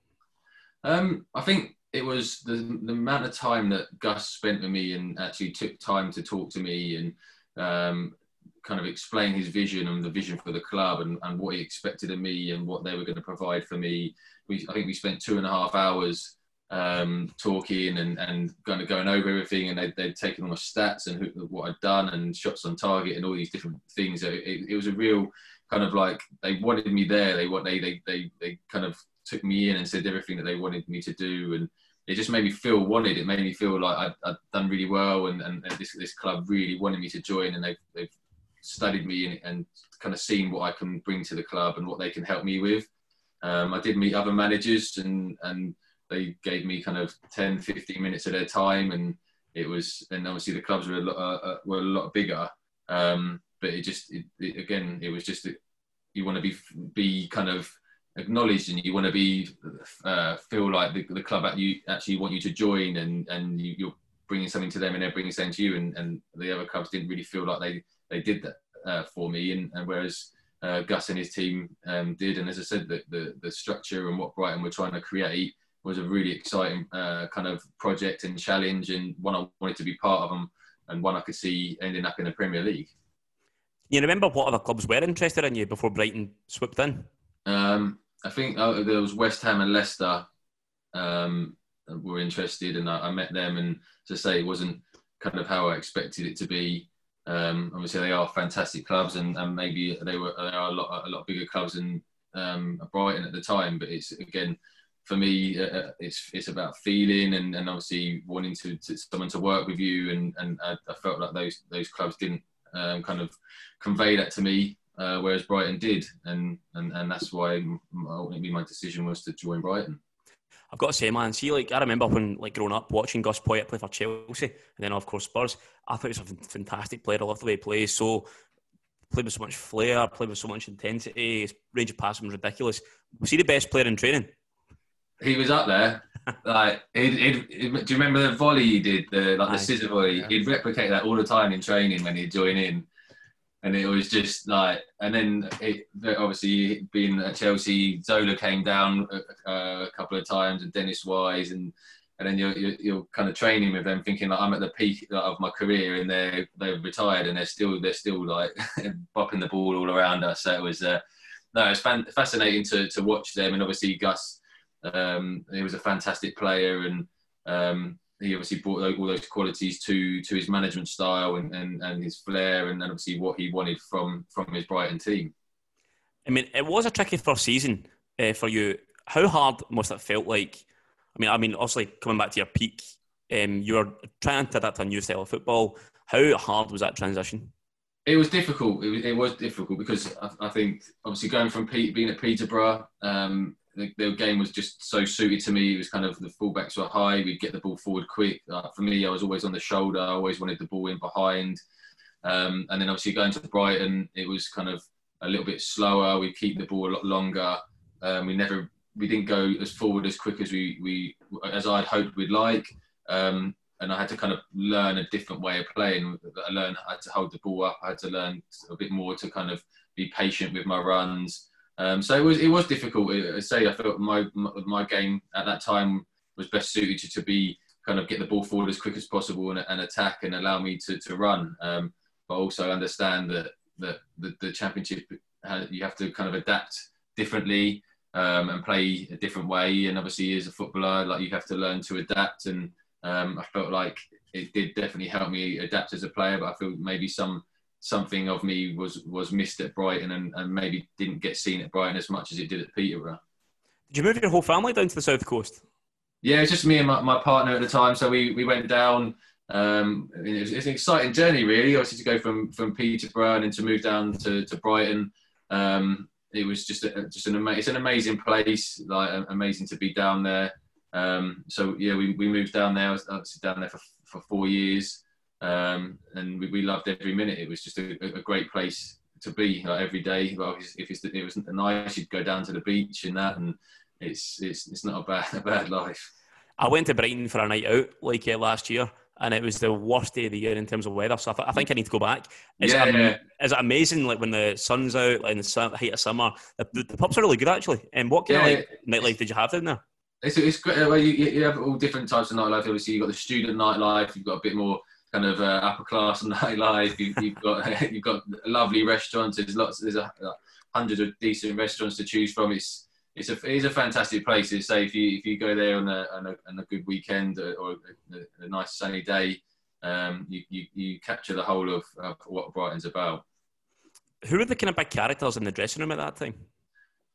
Um, I think it was the, the amount of time that Gus spent with me and actually took time to talk to me and um, kind of explain his vision and the vision for the club and, and what he expected of me and what they were going to provide for me. We, I think we spent two and a half hours um, talking and, and kind of going over everything and they'd, they'd taken all my stats and who, what I'd done and shots on target and all these different things. It, it, it was a real kind of like they wanted me there. They, they, they, they, they kind of took me in and said everything that they wanted me to do and it just made me feel wanted. It made me feel like I'd, I'd done really well, and, and, this this club really wanted me to join, and they've, they've studied me and, and kind of seen what I can bring to the club and what they can help me with. Um, I did meet other managers and and they gave me kind of 10, 15 minutes of their time, and it was and obviously the clubs were a lot, uh, uh were a lot bigger. Um, but it just it, it, again, it was just you want to be be kind of acknowledged and you want to be uh, feel like the, the club you actually want you to join and and you, are bringing something to them and they're bringing something to you and, and the other clubs didn't really feel like they they did that uh, for me and, and whereas uh, Gus and his team um, did and as I said the, the, the structure and what Brighton were trying to create was a really exciting uh, kind of project and challenge and one I wanted to be part of them and one I could see ending up in the Premier League. You remember what other clubs were interested in you before Brighton swooped in? Um, I think uh, there was West Ham and Leicester um, were interested, and I, I, met them. And to say, it wasn't kind of how I expected it to be. Um, obviously, they are fantastic clubs, and, and maybe they were they are a lot a lot bigger clubs than um, Brighton at the time. But it's again for me, uh, uh, it's it's about feeling and, and obviously wanting to, to someone to work with you, and and I, I felt like those those clubs didn't um, kind of convey that to me uh, whereas Brighton did, and, and and that's why ultimately my decision was to join Brighton. I've got to say, man, see, like I remember when, like, growing up watching Gus Poyet play for Chelsea, and then of course Spurs. I thought he was a fantastic player. I loved the way he plays. So played with so much flair, played with so much intensity. His range of passing was ridiculous. Was he the best player in training? He was up there. like, he'd, he'd, he'd, do you remember the volley he did, the like the scissor volley? Yeah. He'd replicate that all the time in training when he'd join in and it was just like, and then it, obviously being at Chelsea, Zola came down a, a, couple of times, and Dennis Wise, and and then you're, you're, you're kind of training with them, thinking like I'm at the peak of my career, and they're they're retired, and they're still they're still like bopping the ball all around us. So it was uh, no, it's fascinating to to watch them, and obviously Gus, um, he was a fantastic player, and um, he obviously brought all those qualities to to his management style and, and, and his flair and obviously what he wanted from from his Brighton team. I mean, it was a tricky first season uh, for you. How hard must it felt like? I mean, I mean, obviously coming back to your peak, um, you were trying to adapt to a new style of football. How hard was that transition? It was difficult. It was, it was difficult because I, I, think obviously going from Pete, being at Peterborough, um, the, the, game was just so suited to me. It was kind of the fullbacks were high. We'd get the ball forward quick. Uh, for me, I was always on the shoulder. I always wanted the ball in behind. Um, and then obviously going to Brighton, it was kind of a little bit slower. We'd keep the ball a lot longer. Um, we never, we didn't go as forward as quick as we, we as I'd hoped we'd like. Um, and I had to kind of learn a different way of playing. I learned had to hold the ball up. I had to learn a bit more to kind of be patient with my runs. Um, so it was it was difficult. I say I felt my, my, game at that time was best suited to, to be kind of get the ball forward as quick as possible and, and attack and allow me to, to run. Um, but also understand that that the, the championship you have to kind of adapt differently um, and play a different way. And obviously, as a footballer, like you have to learn to adapt. And um, I felt like it did definitely help me adapt as a player. But I feel maybe some something of me was was missed at Brighton and, and maybe didn't get seen at Brighton as much as it did at Peterborough. Did you move your whole family down to the south coast? Yeah, it's just me and my, my partner at the time. So we, we went down. Um, it was, it's an exciting journey, really. Obviously, to go from from Peterborough and to move down to, to Brighton. Um, it was just a, just an amazing, it's an amazing place. Like amazing to be down there. Um, so yeah, we, we moved down there. I was down there for for four years um, and we, we, loved every minute. It was just a, a great place to be like, every day. Well, if it's, it was nice, you'd go down to the beach and that, and it's it's it's not a bad a bad life. I went to Brighton for a night out like uh, last year, and it was the worst day of the year in terms of weather. So I, th- I think I need to go back. Is, yeah, it, yeah. is it amazing? Like when the sun's out, like in the sun, height of summer, the, the, pubs are really good actually. And what kind yeah, of like nightlife did you have down there? It's, it's great. Well, you, you have all different types of nightlife. Obviously, you've got the student nightlife. You've got a bit more kind of uh, upper class and nightlife. You, you've got you've got lovely restaurants. There's lots. There's a, a hundred of decent restaurants to choose from. It's it's a it's a fantastic place. To say if you if you go there on a on a, on a good weekend or a, a nice sunny day, um, you, you, you capture the whole of, of what Brighton's about. Who were the kind of big characters in the dressing room at that time?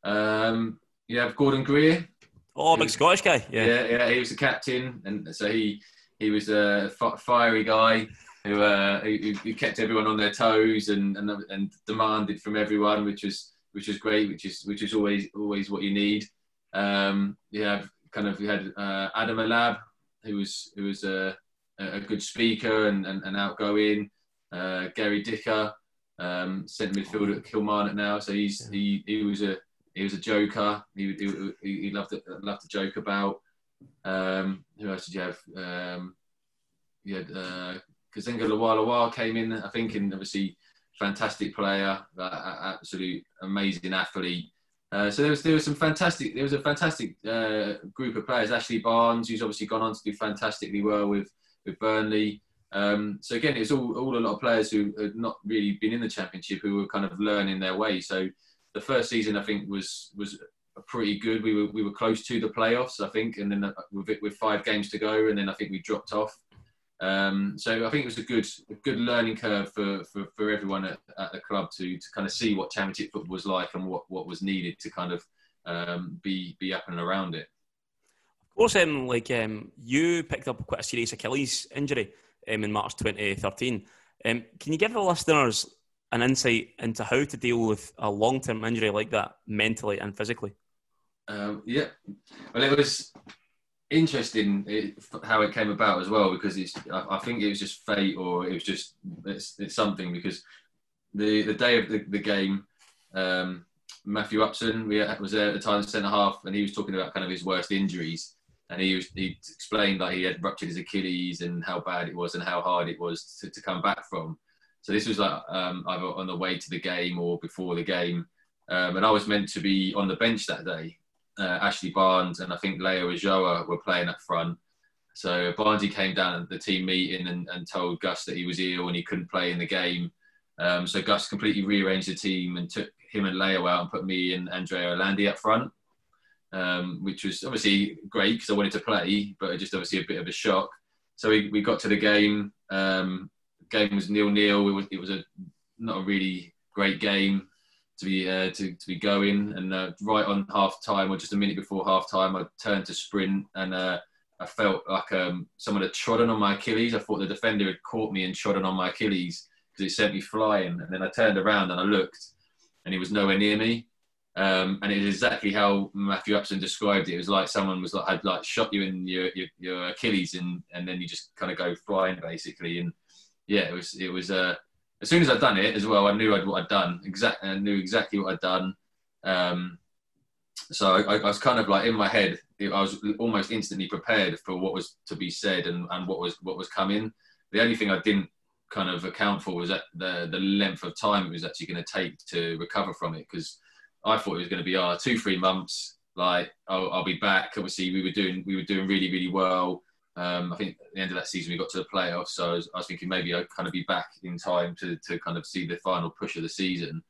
Um, you have Gordon Greer. Oh, big Scottish guy. Yeah. yeah, yeah. He was the captain, and so he he was a fiery guy. who, uh, who, who kept everyone on their toes and, and and demanded from everyone, which was which was great, which is which is always always what you need. Um, you have kind of you had uh, Adam El-Abd, who was who was a, a good speaker and, and, and outgoing. Uh, Gary Dicker, um, centre midfielder at Kilmarnock now, so he's he, he was a he was a joker. He he, he loved to, loved to joke about. Um, who else did you have? Um, you had uh, Kazenga LuaLua came in, I think, and obviously fantastic player, uh, absolute amazing athlete. Uh, so there was there was some fantastic there was a fantastic uh, group of players. Ashley Barnes, who's obviously gone on to do fantastically well with with Burnley. Um, so again, it's all all a lot of players who had not really been in the championship who were kind of learning their way. So the first season I think was was pretty good. We were we were close to the playoffs, I think, and then with with five games to go, and then I think we dropped off. Um, so I think it was a good a good learning curve for, for, for everyone at, at, the club to, to kind of see what championship football was like and what, what was needed to kind of um, be be up and around it. Of course, um, like um, you picked up quite a serious Achilles injury um, in March 2013. Um, can you give the listeners an insight into how to deal with a long term injury like that mentally and physically? Um, yeah, well, it was interesting how it came about as well because it's I, think it was just fate or it was just it's, it's something because the the day of the, the game um, Matthew Upson we was there at the time centre half and he was talking about kind of his worst injuries. And he was, he explained that he had ruptured his Achilles and how bad it was and how hard it was to, to come back from. So this was like um, either on the way to the game or before the game. Um, and I was meant to be on the bench that day uh, Ashley Barnes and I think Leo Ulloa were playing up front. So Barnesy came down at the team meeting and, and, told Gus that he was ill and he couldn't play in the game. Um, so Gus completely rearranged the team and took him and Leo out and put me and Andrea Orlandi up front, um, which was obviously great because I wanted to play, but just obviously a bit of a shock. So we, we got to the game. Um, game was nil nil. It was it was a not a really great game to be uh, to, to be going. And uh, right on half time, or just a minute before half time, I turned to sprint, and uh, I felt like um, someone had trodden on my Achilles. I thought the defender had caught me and trodden on my Achilles because it sent me flying. And then I turned around and I looked, and he was nowhere near me. Um, and it is exactly how Matthew Upson described it. It was like someone was like had like shot you in your your, your Achilles, and and then you just kind of go flying basically. And yeah, it was it was uh, as soon as I'd done it as well, I knew I'd, what I'd done. Exact, I knew exactly what I'd done. Um, so I, I, was kind of like in my head. I was almost instantly prepared for what was to be said and, and what was what was coming. The only thing I didn't kind of account for was that the the length of time it was actually going to take to recover from it because I thought it was going to be two three months. Like I'll, I'll be back. Obviously, we were doing we were doing really really well. Um, I think at the end of that season we got to the playoffs, so I was, I was, thinking maybe I'd kind of be back in time to, to kind of see the final push of the season,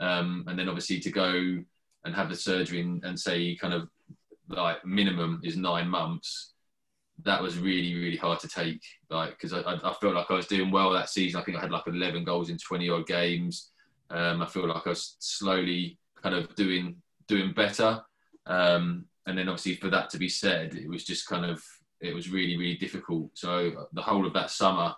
um, and then obviously to go and have the surgery and, and, say kind of like minimum is nine months. That was really really hard to take, like because I, I, felt like I was doing well that season. I think I had like 11 goals in 20 odd games. Um, I feel like I was slowly kind of doing doing better, um, and then obviously for that to be said, it was just kind of it was really really difficult. So the whole of that summer,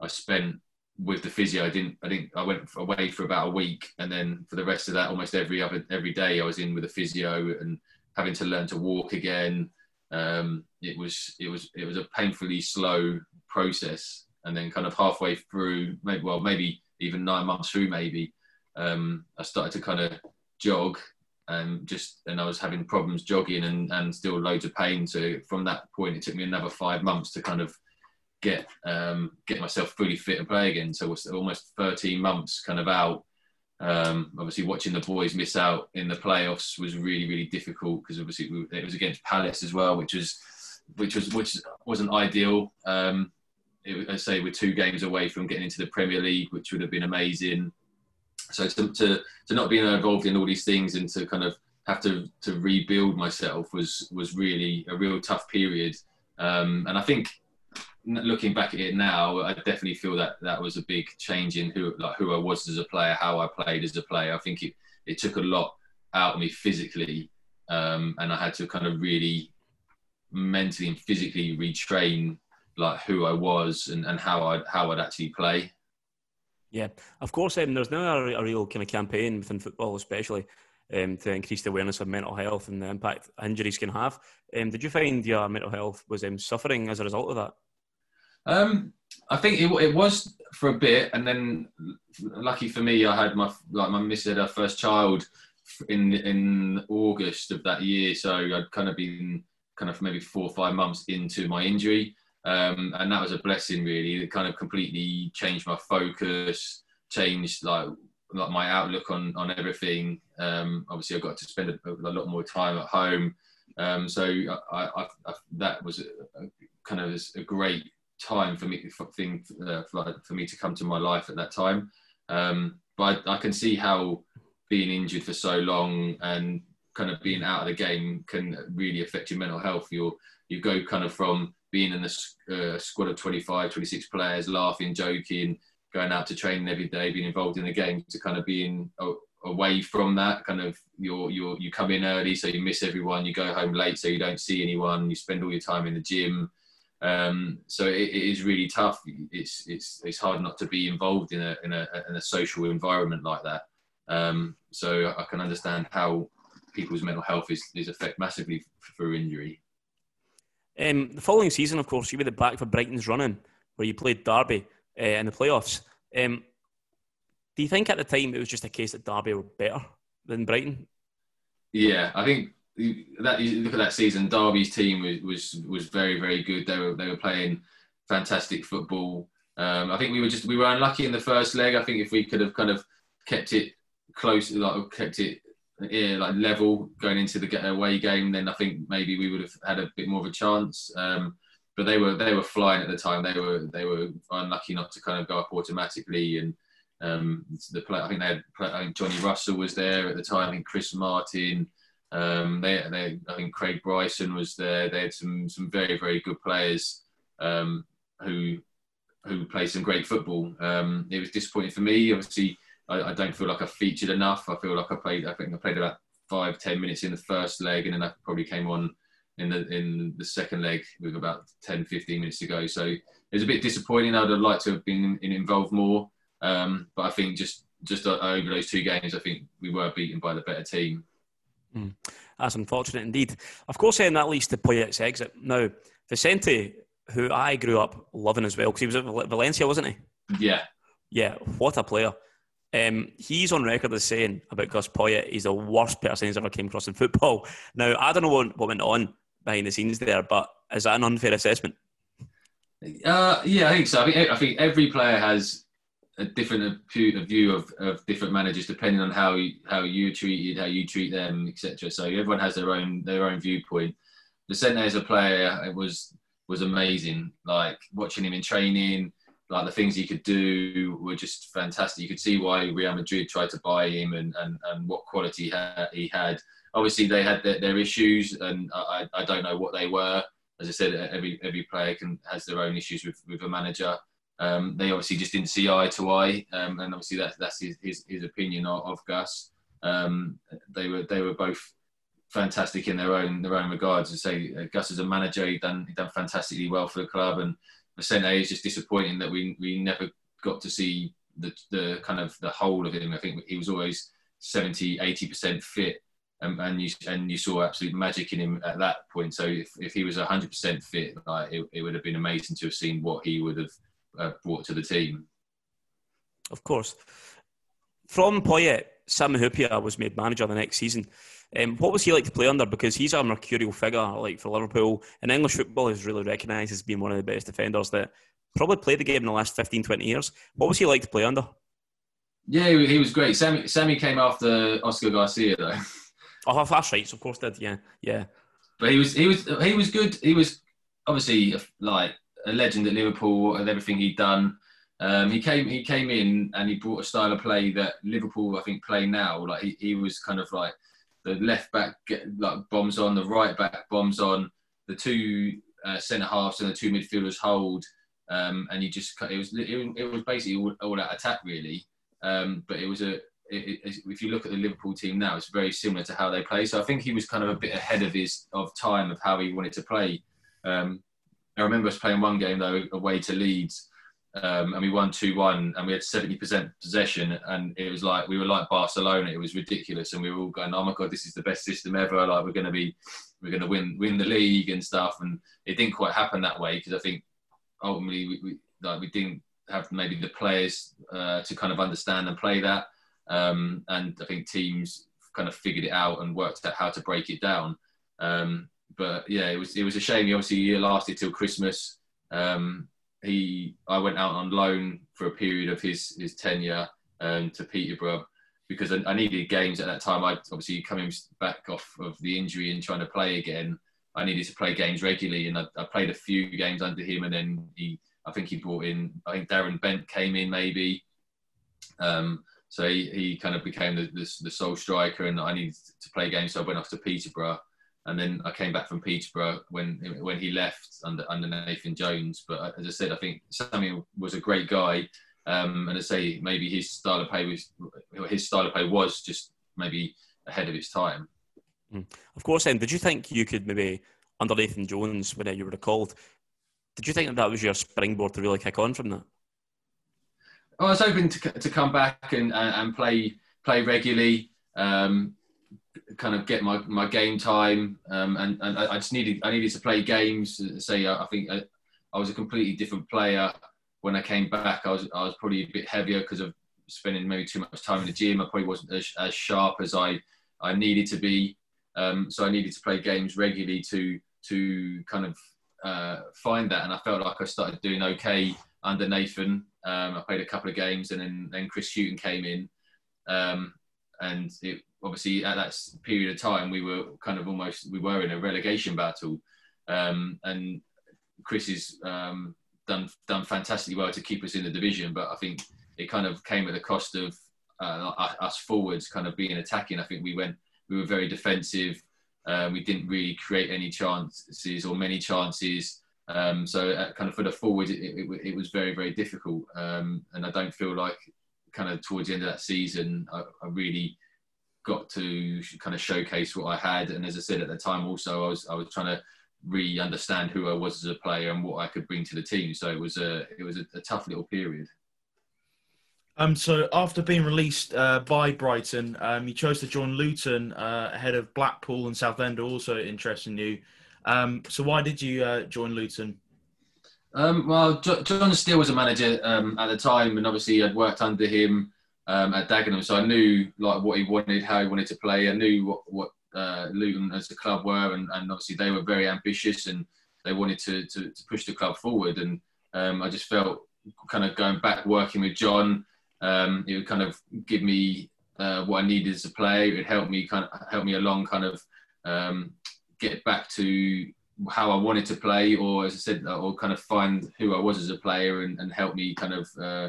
I spent with the physio. I didn't I didn't I went away for about a week, and then for the rest of that, almost every other every day I was in with a physio and having to learn to walk again. Um, it was it was it was a painfully slow process, and then kind of halfway through, maybe well maybe even nine months through, maybe um, I started to kind of jog um, just and I was having problems jogging and, and still loads of pain. So from that point, it took me another five months to kind of get um, get myself fully fit and play again. So it was almost 13 months kind of out. Um, obviously, watching the boys miss out in the playoffs was really really difficult because obviously it was against Palace as well, which was which was which wasn't ideal. Um, it, I say we're two games away from getting into the Premier League, which would have been amazing so to, to, to not being involved in all these things and to kind of have to to rebuild myself was was really a real tough period. Um, and I think looking back at it now, I definitely feel that that was a big change in who like who I was as a player, how I played as a player. I think it it took a lot out of me physically, um, and I had to kind of really mentally and physically retrain like who I was and, and how I how I'd actually play. Yeah, of course. Um, there's now a, a, real kind of campaign within football, especially um, to increase the awareness of mental health and the impact injuries can have. Um, did you find your mental health was um, suffering as a result of that? Um, I think it, it was for a bit, and then lucky for me, I had my like my missus had her first child in in August of that year, so I'd kind of been kind of maybe four or five months into my injury. Um, and that was a blessing, really. It kind of completely changed my focus, changed like like my outlook on on everything. Um, obviously, I got to spend a, a, lot more time at home, um, so I, I, I, that was a, a kind of a great time for me for, thing uh, for, for, me to come to my life at that time. Um, but I, I can see how being injured for so long and kind of being out of the game can really affect your mental health. You you go kind of from being in a uh, squad of 25, 26 players, laughing, joking, going out to training every day, being involved in the game, to kind of being away from that. Kind of you you you come in early, so you miss everyone. You go home late, so you don't see anyone. You spend all your time in the gym. Um, so it, it is really tough. It's it's it's hard not to be involved in a in a in a social environment like that. Um, so I can understand how people's mental health is, is affected massively through injury. Um, the following season, of course, you were the back for Brighton's running, where you played Derby uh, in the playoffs. Um, do you think at the time it was just a case that Derby were better than Brighton? Yeah, I think that look at that season. Derby's team was was, was very very good. They were they were playing fantastic football. Um, I think we were just we were unlucky in the first leg. I think if we could have kind of kept it close, like kept it yeah, like level going into the away game, then I think maybe we would have had a bit more of a chance. Um, but they were they were flying at the time. They were they were unlucky not to kind of go up automatically. And um, the play, I think they had I think Johnny Russell was there at the time. I think Chris Martin. Um, they, they I think Craig Bryson was there. They had some some very very good players um, who who played some great football. Um, it was disappointing for me. Obviously, I, I, don't feel like I featured enough. I feel like I played. I think I played about five, ten minutes in the first leg, and then I probably came on in the in the second leg with about 10, 15 minutes to go. So it was a bit disappointing. I'd have liked to have been involved more, um, but I think just just over those two games, I think we were beaten by the better team. Mm. That's unfortunate indeed. Of course, then that leads to Poyet's exit. Now, Vicente, who I grew up loving as well, because he was at Valencia, wasn't he? Yeah. Yeah, what a player. Um, he's on record as saying about Gus Poyet, he's the worst person he's ever came across in football. Now, I don't know what, what went on behind the scenes there, but is that an unfair assessment? Uh, yeah, I think so. I think, I think every player has a different view of, of different managers depending on how you, how you're treated, how you treat them, etc. So everyone has their own their own viewpoint. Vicente as a player, it was was amazing. Like watching him in training, like the things he could do were just fantastic. You could see why Real Madrid tried to buy him and, and, and what quality he had. Obviously, they had their, their issues, and I, I don't know what they were. As I said, every every player can has their own issues with, with a manager. Um, they obviously just didn't see eye to eye, um, and obviously that's that's his, his, his opinion of, of Gus. Um, they were they were both fantastic in their own their own regards. I say uh, Gus as a manager, he done he done fantastically well for the club, and Vicente is just disappointing that we we never got to see the the kind of the whole of him. I think he was always 70, 80 percent fit, and, and you and you saw absolute magic in him at that point. So if, if he was hundred percent fit, like, it, it would have been amazing to have seen what he would have uh, brought to the team. Of course, from Poyet, Sam Hyypiä was made manager the next season. Um, what was he like to play under? Because he's a mercurial figure, like for Liverpool. And English football is really recognised as being one of the best defenders that probably played the game in the last 15, 20 years. What was he like to play under? Yeah, he was great. Sami, Sami came after Oscar Garcia, though. Oh, that's right. So of course did. Yeah, yeah. But he was he was he was good. He was obviously like a legend at Liverpool and everything he'd done. Um, he came he came in and he brought a style of play that Liverpool I think play now. Like he, he was kind of like the left back get, like bombs on, the right back bombs on, the two uh, centre halves and the two midfielders hold, um, and you just it was it, was basically all, all out attack really. Um, but it was a it, it, if you look at the Liverpool team now, it's very similar to how they play. So I think he was kind of a bit ahead of his of time of how he wanted to play. Um, I remember us playing one game though away to Leeds, um, and we won two one, and we had seventy percent possession, and it was like we were like Barcelona. It was ridiculous, and we were all going, "Oh my god, this is the best system ever!" Like we're going to be, we're going to win win the league and stuff. And it didn't quite happen that way because I think ultimately we, we like we didn't have maybe the players uh, to kind of understand and play that. Um, and I think teams kind of figured it out and worked out how to break it down. Um, but yeah, it was it was a shame. He obviously lasted till Christmas. Um, he I went out on loan for a period of his his tenure um, to Peterborough because I, I, needed games at that time. I obviously coming back off of the injury and trying to play again. I needed to play games regularly, and I, I played a few games under him. And then he, I think he brought in, I think Darren Bent came in maybe. Um, so he, he kind of became the, the, the sole striker, and I needed to play games. So I went off to Peterborough and then I came back from Peterborough when when he left under under Nathan Jones. But as I said, I think Samuel was a great guy, um, and I say maybe his style of play was his style of play was just maybe ahead of its time. Mm. Of course, then, did you think you could maybe under Nathan Jones when you were recalled? Did you think that, that was your springboard to really kick on from that? I was hoping to to come back and and play play regularly. Um, kind of get my, my game time, um, and, and I, just needed I needed to play games. Say I, think I, I, was a completely different player when I came back. I was I was probably a bit heavier because of spending maybe too much time in the gym. I probably wasn't as, as sharp as I I needed to be. Um, so I needed to play games regularly to to kind of uh, find that, and I felt like I started doing okay under Nathan. Um, I played a couple of games, and then then Chris Hughton came in, um, and it obviously at that period of time we were kind of almost we were in a relegation battle, um, and Chris has um, done done fantastically well to keep us in the division. But I think it kind of came at the cost of uh, us forwards kind of being attacking. I think we went we were very defensive. Uh, we didn't really create any chances or many chances. Um, so uh, kind of for the forward, it, it, it was very very difficult. Um, and I don't feel like kind of towards the end of that season, I, I really got to kind of showcase what I had. And as I said at the time, also I was I was trying to re-understand who I was as a player and what I could bring to the team. So it was a it was a, a tough little period. Um, so after being released uh, by Brighton, um, you chose to join Luton uh, ahead of Blackpool and Southend, also interesting you. Um, so why did you uh, join Luton? Um, well, John Still was a manager um, at the time, and obviously I'd worked under him um, at Dagenham, so I knew like what he wanted, how he wanted to play. I knew what what uh, Luton as a club were, and, and obviously they were very ambitious and they wanted to to, to push the club forward. And um, I just felt kind of going back working with John, um, it would kind of give me uh, what I needed as a player. It would help me kind of help me along, kind of um, get back to how I wanted to play, or as I said, or kind of find who I was as a player and, and help me kind of. Uh,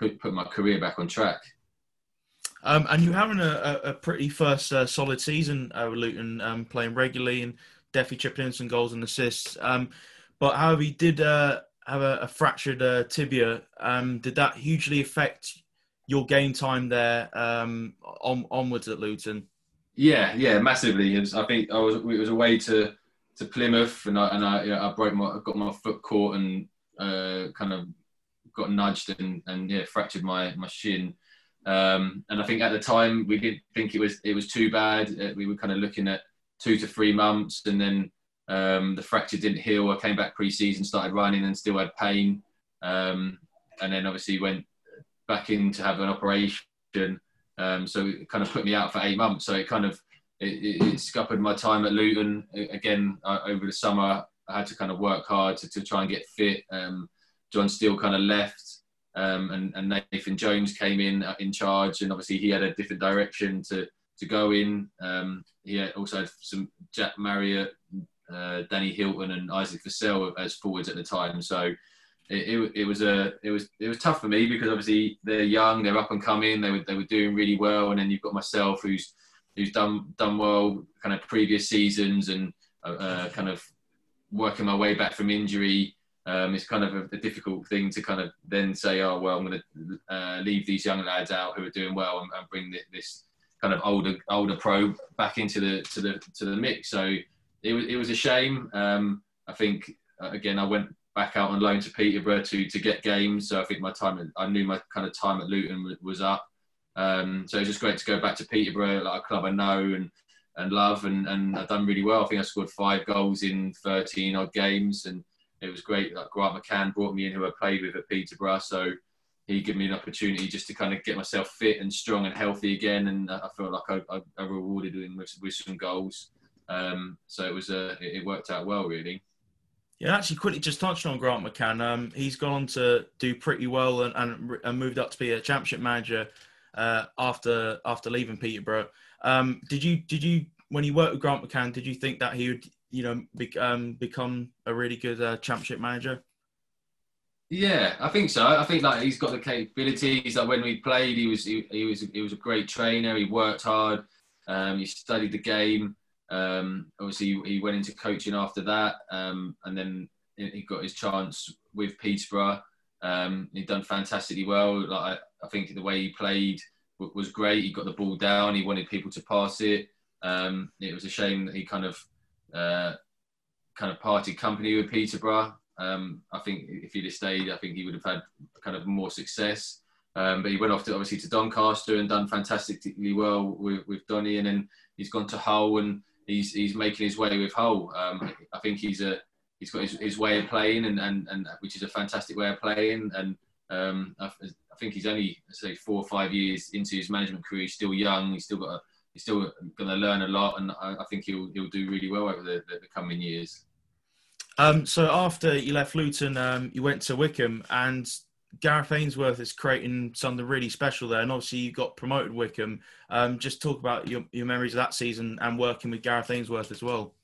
put, put my career back on track. Um, and you're having a, a pretty first uh, solid season uh, with Luton, um, playing regularly and definitely chipping in some goals and assists. Um, but however, you did uh, have a, a fractured uh, tibia. Um, did that hugely affect your game time there um, on, onwards at Luton? Yeah, yeah, massively. Was, I think I was it was away to to Plymouth, and I and I, yeah, I broke my I got my foot caught and uh, kind of got nudged and, and yeah, fractured my, my shin. Um, and I think at the time we didn't think it was it was too bad. Uh, we were kind of looking at two to three months, and then um, the fracture didn't heal. I came back pre-season, started running, and still had pain. Um, and then obviously went back in to have an operation. Um, so it kind of put me out for eight months. So it kind of it, it, scuppered my time at Luton again uh, over the summer. I had to kind of work hard to, to try and get fit. Um, John Still kind of left, um, and, and, Nathan Jones came in uh, in charge, and obviously he had a different direction to to go in. Um, he also had some Jack Marriott, uh, Danny Hylton, and Isaac Vassell as forwards at the time. So it, it, it, was a it was it was tough for me because obviously they're young, they're up and coming, they were they were doing really well, and then you've got myself who's who's done done well kind of previous seasons and uh, uh kind of working my way back from injury um, it's kind of a, a, difficult thing to kind of then say, oh well, I'm going to uh, leave these young lads out who are doing well and, and bring the, this kind of older older pro back into the to the to the mix. So it was it was a shame. Um, I think again, I went back out on loan to Peterborough to to get games. So I think my time, I knew my kind of time at Luton was up. Um, so it was just great to go back to Peterborough, like a club I know and and love, and, and I've done really well. I think I scored five goals in 13 odd games, and it was great. Like Grant McCann brought me in, who I played with at Peterborough, so he gave me an opportunity just to kind of get myself fit and strong and healthy again, and I felt like I, I, I rewarded him with, with some goals. Um, so it was a, it worked out well, really. Yeah, actually, quickly just touched on Grant McCann. Um, he's gone on to do pretty well and, and, and moved up to be a championship manager uh, after after leaving Peterborough. Um, did you did you when you worked with Grant McCann, did you think that he would you know be, um, become a really good uh, championship manager? Yeah, I think so. I think like he's got the capabilities. Like when we played, he was he, he was he was a great trainer. He worked hard. Um, he studied the game. Um, obviously, he went into coaching after that, um, and then he got his chance with Peterborough. Um, he'd done fantastically well. Like I, I, think the way he played was great. He got the ball down. He wanted people to pass it. Um, it was a shame that he kind of uh, kind of parted company with Peterborough. Um, I think if he'd have stayed, I think he would have had kind of more success. Um, but he went off to obviously to Doncaster and done fantastically well with, with Donny, and then he's gone to Hull and he's he's making his way with Hull. Um, I think he's a he's got his, his way of playing, and, and, and which is a fantastic way of playing. And um, I, I, think he's only say four or five years into his management career. He's still young. He's still got a, he's still going to learn a lot, and I, I, think he'll he'll do really well over the, the, the coming years. Um, so after you left Luton, um, you went to Wycombe, and Gareth Ainsworth is creating something really special there, and obviously you got promoted Wycombe. Um, just talk about your, your memories of that season and working with Gareth Ainsworth as well.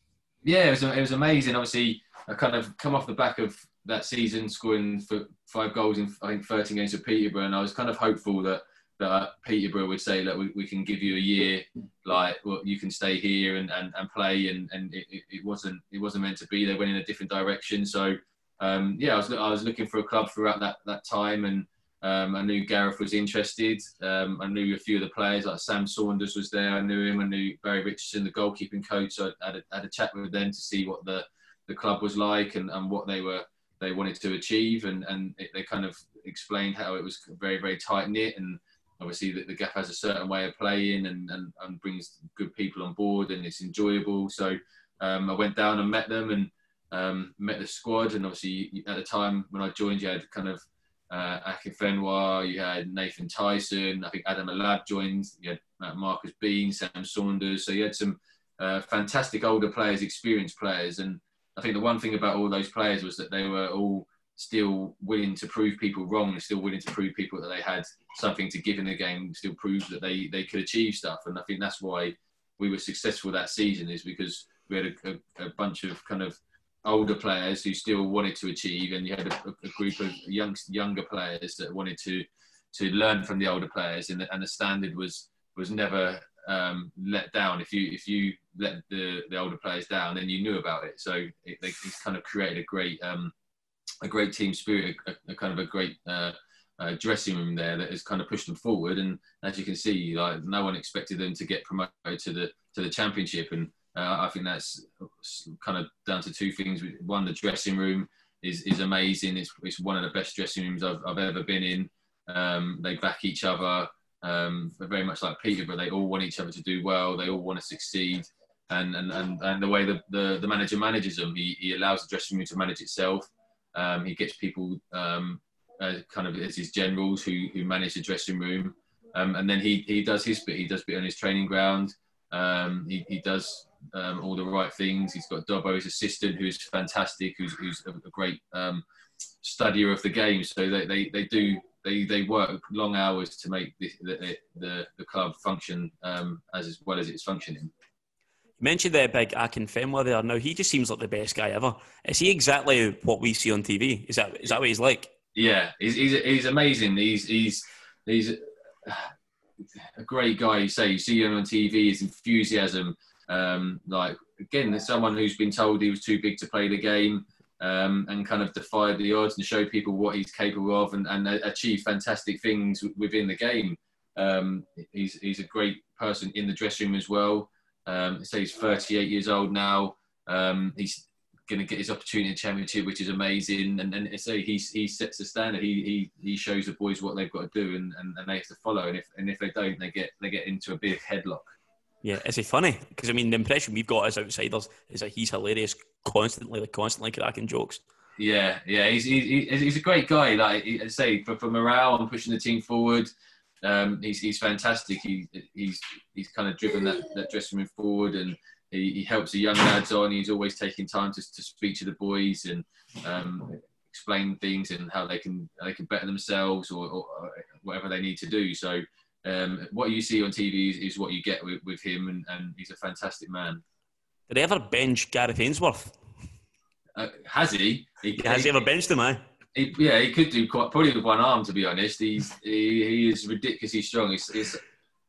Yeah, it was, it was amazing. Obviously, I kind of come off the back of that season, scoring for five goals in I think 13 games for Peterborough, and I was kind of hopeful that that Peterborough would say, look, we, we can give you a year, like well, you can stay here and, and, and play, and, and it, it wasn't it wasn't meant to be. They went in a different direction, so um, yeah, I was I was looking for a club throughout that that time, and um, I knew Gareth was interested. Um, I knew a few of the players, like Sam Saunders was there. I knew him. I knew Barry Richardson, the goalkeeping coach. So I had a, had a chat with them to see what the, the club was like and, and what they were they wanted to achieve. And, and it, they kind of explained how it was very very tight knit and obviously the, the Gaff has a certain way of playing and, and, and brings good people on board and it's enjoyable. So um, I went down and met them and um, met the squad, and obviously at the time when I joined, you had kind of uh, Akinfenwa, you had Nathan Tyson, I think Adam El-Abd joined, you had Marcus Bean, Sam Saunders, so you had some uh, fantastic older players, experienced players, and I think the one thing about all those players was that they were all still willing to prove people wrong and still willing to prove people that they had something to give in the game, still prove that they, they could achieve stuff. And I think that's why we were successful that season is because we had a, a, a bunch of kind of older players who still wanted to achieve, and you had a, a group of young, younger players that wanted to to learn from the older players, and the, and the standard was was never um, let down. If you if you let the, the older players down, then you knew about it. So it, it's kind of created a great um, a great team spirit, a, a kind of a great uh, uh, dressing room there that has kind of pushed them forward. And as you can see, like no one expected them to get promoted to the to the championship, and uh, I think that's kind of down to two things. One, the dressing room is, is amazing. It's, it's one of the best dressing rooms I've, I've ever been in. Um, they back each other. Um, very much like Peterborough, they all want each other to do well. They all want to succeed. And, and, and, and the way the, the, the manager manages them, he, he allows the dressing room to manage itself. Um, he gets people um, uh, kind of as his generals who, who manage the dressing room. Um, and then he, he does his bit. He does bit on his training ground. Um, he, he does um, all the right things. He's got Dobbo, his assistant, who's fantastic, who's, who's a, great um, studier of the game. So they, they, they do they, they work long hours to make the the, the, the club function um, as, as well as it's functioning. You mentioned the big Akinfenwa there. Now he just seems like the best guy ever. Is he exactly what we see on TV? Is that is that what he's like? Yeah, he's he's, he's amazing. He's he's he's a great guy. You say you see him on TV, his enthusiasm, um, like again, someone who's been told he was too big to play the game, um, and kind of defied the odds and show people what he's capable of, and, and achieve fantastic things within the game. Um, he's he's a great person in the dressing room as well. Um, say he's 38 years old now. Um, he's going to get his opportunity in Championship, which is amazing. And then so he he sets the standard. He he he shows the boys what they've got to do, and, and, and they have to follow. And if and if they don't, they get they get into a big headlock. Yeah, is he funny? Because I mean, the impression we've got as outsiders is that he's hilarious, constantly, like constantly cracking jokes. Yeah, yeah, he's he's, he's a great guy. Like I say, for, for morale and pushing the team forward, um, he's he's fantastic. He he's he's kind of driven that, that dressing room forward, and he, he helps the young lads on. He's always taking time to to speak to the boys and um, explain things and how they can they can better themselves or, or whatever they need to do. So um, what you see on TV is, is what you get with, with him, and, and, he's a fantastic man. Did he ever bench Gareth Ainsworth? Uh, has he? he has he, he ever benched him? Eh? He, yeah, he could do quite probably with one arm. To be honest, he's he, he is ridiculously strong. He's, he's,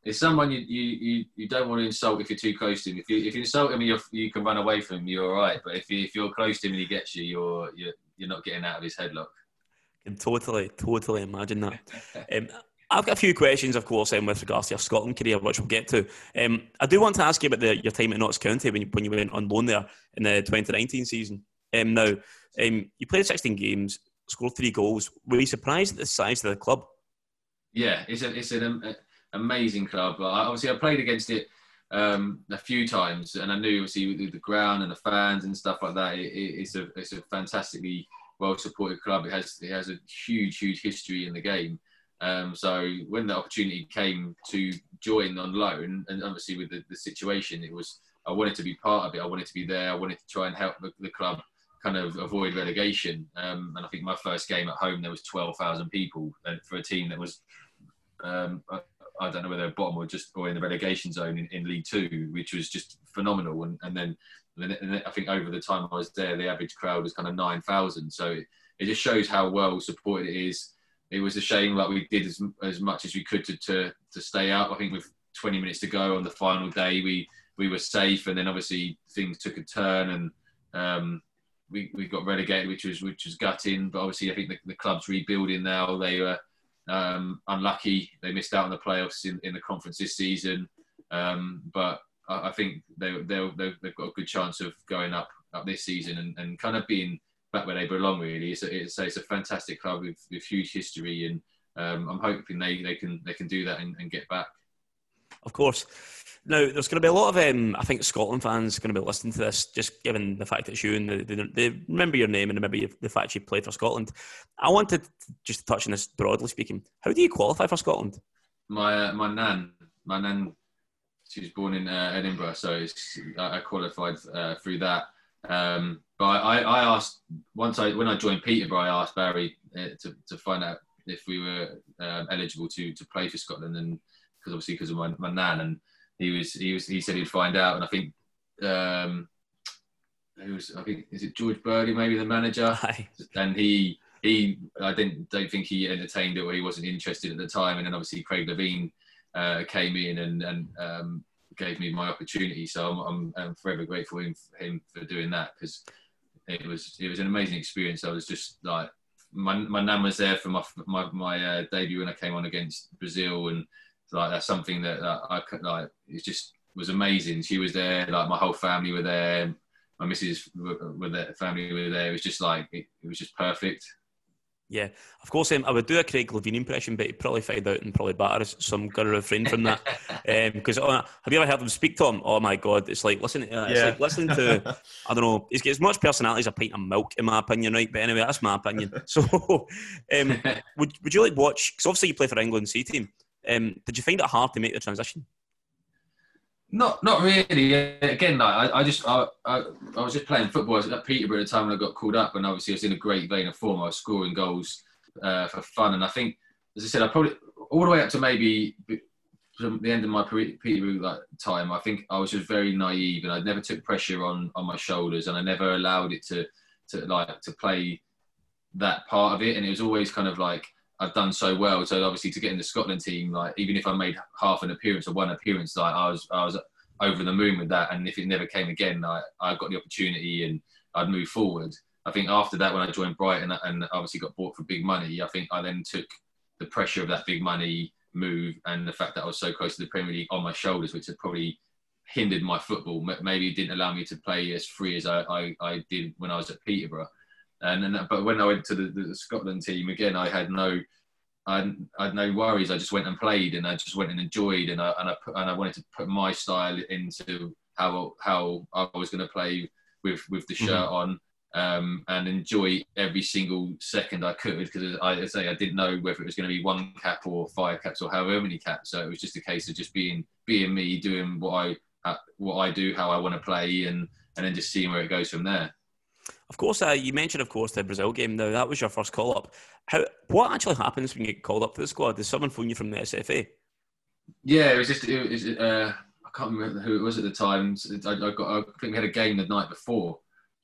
he's someone you, you, you, don't want to insult if you're too close to him. If you if you insult him, you you can run away from him. You're all right. But if you, if you're close to him and he gets you, you're you're, you're not getting out of his headlock. I can totally totally imagine that. um, I've got a few questions, of course, um, with regards to your Scotland career, which we'll get to. Um, I do want to ask you about the, your time at Notts County when you, when you went on loan there in the 2019 season. Um, now, um, you played 16 games, scored three goals. Were you surprised at the size of the club? Yeah, it's, a, it's an amazing club. Obviously, I played against it um, a few times, and I knew obviously the ground and the fans and stuff like that. It, it's a it's a fantastically well supported club. It has it has a huge huge history in the game. Um, so when the opportunity came to join on loan, and obviously with the, the, situation, it was I wanted to be part of it. I wanted to be there. I wanted to try and help the, the club kind of avoid relegation. Um, and I think my first game at home there was twelve thousand people for a team that was um, I, don't know whether bottom or just or in the relegation zone in, in League Two, which was just phenomenal. And, and then and then I think over the time I was there, the average crowd was kind of nine thousand. So it, it just shows how well supported it is it was a shame that we did as, as much as we could to, to, to stay out. I think with 20 minutes to go on the final day, we, we were safe, and then obviously things took a turn, and um, we, we got relegated, which was which was gutting. But obviously, I think the, the club's rebuilding now. They were um, unlucky; they missed out on the playoffs in, in the conference this season. Um, but I, I think they they they've got a good chance of going up up this season and, and kind of being back where they belong. Really, it's a, it's a, it's a fantastic club with, with huge history, and um, I'm hoping they, they can they can do that and, and, get back. Of course. Now, there's going to be a lot of, um, I think, Scotland fans going to be listening to this, just given the fact that it's you and they, they, remember your name and remember the fact you played for Scotland. I wanted just to touch on this broadly speaking. How do you qualify for Scotland? My uh, my nan, my nan, she was born in uh, Edinburgh, so I qualified uh, through that. Um, but I, I asked once I when I joined Peterborough, I asked Barry uh, to, to find out if we were um, eligible to to play for Scotland, and because obviously because of my, my nan, and he was he was he said he'd find out, and I think um, who was I think is it George Burley maybe the manager, Hi. and he he I didn't don't think he entertained it or he wasn't interested at the time, and then obviously Craig Levein uh, came in and and um, gave me my opportunity. So I'm, I'm, I'm forever grateful for him for doing that because it was it was an amazing experience. I was just like my my nan was there for my my, my uh, debut when I came on against Brazil, and like that's something that, that I could like. It just was amazing. She was there, like my whole family were there. My missus were there, family were there. It was just like it, it was just perfect. Yeah, of course. Um, I would do a Craig Levein impression, but he'd probably find out and probably batter us. So I'm going to refrain from that. Because um, uh, have you ever heard him speak to him? Oh my God, it's like listening. Uh, it's yeah. like listening to. I don't know. He's got as much personality as a pint of milk, in my opinion, right? But anyway, that's my opinion. So, um, would would you like watch? Because obviously you play for England C team. Um, did you find it hard to make the transition? Not, not really. Again, like, I, I just, I, I, I, was just playing football at Peterborough at the time when I got called up, and obviously I was in a great vein of form. I was scoring goals uh, for fun, and I think, as I said, I probably all the way up to maybe the end of my Peterborough like, time. I think I was just very naive, and I never took pressure on on my shoulders, and I never allowed it to to like to play that part of it, and it was always kind of like I've done so well. So obviously to get in the Scotland team, like even if I made half an appearance or one appearance, like I was I was over the moon with that. And if it never came again, I I got the opportunity and I'd move forward. I think after that, when I joined Brighton and obviously got bought for big money, I think I then took the pressure of that big money move and the fact that I was so close to the Premier League on my shoulders, which had probably hindered my football. Maybe it didn't allow me to play as free as I, I, I did when I was at Peterborough. And then, but when I went to the, the Scotland team again, I had no, I had, I had, no worries. I just went and played, and I just went and enjoyed, and I and I put, and I wanted to put my style into how how I was going to play with with the shirt mm-hmm. on. Um, and enjoy every single second I could because I say I didn't know whether it was going to be one cap or five caps or however many caps. So it was just a case of just being being me, doing what I what I do, how I want to play, and and then just seeing where it goes from there. Of course, uh, you mentioned, of course, the Brazil game. Now that was your first call up. How what actually happens when you get called up to the squad? Does someone phone you from the SFA? Yeah, it was just it was. Uh, I can't remember who it was at the time. I, I, got. I think we had a game the night before.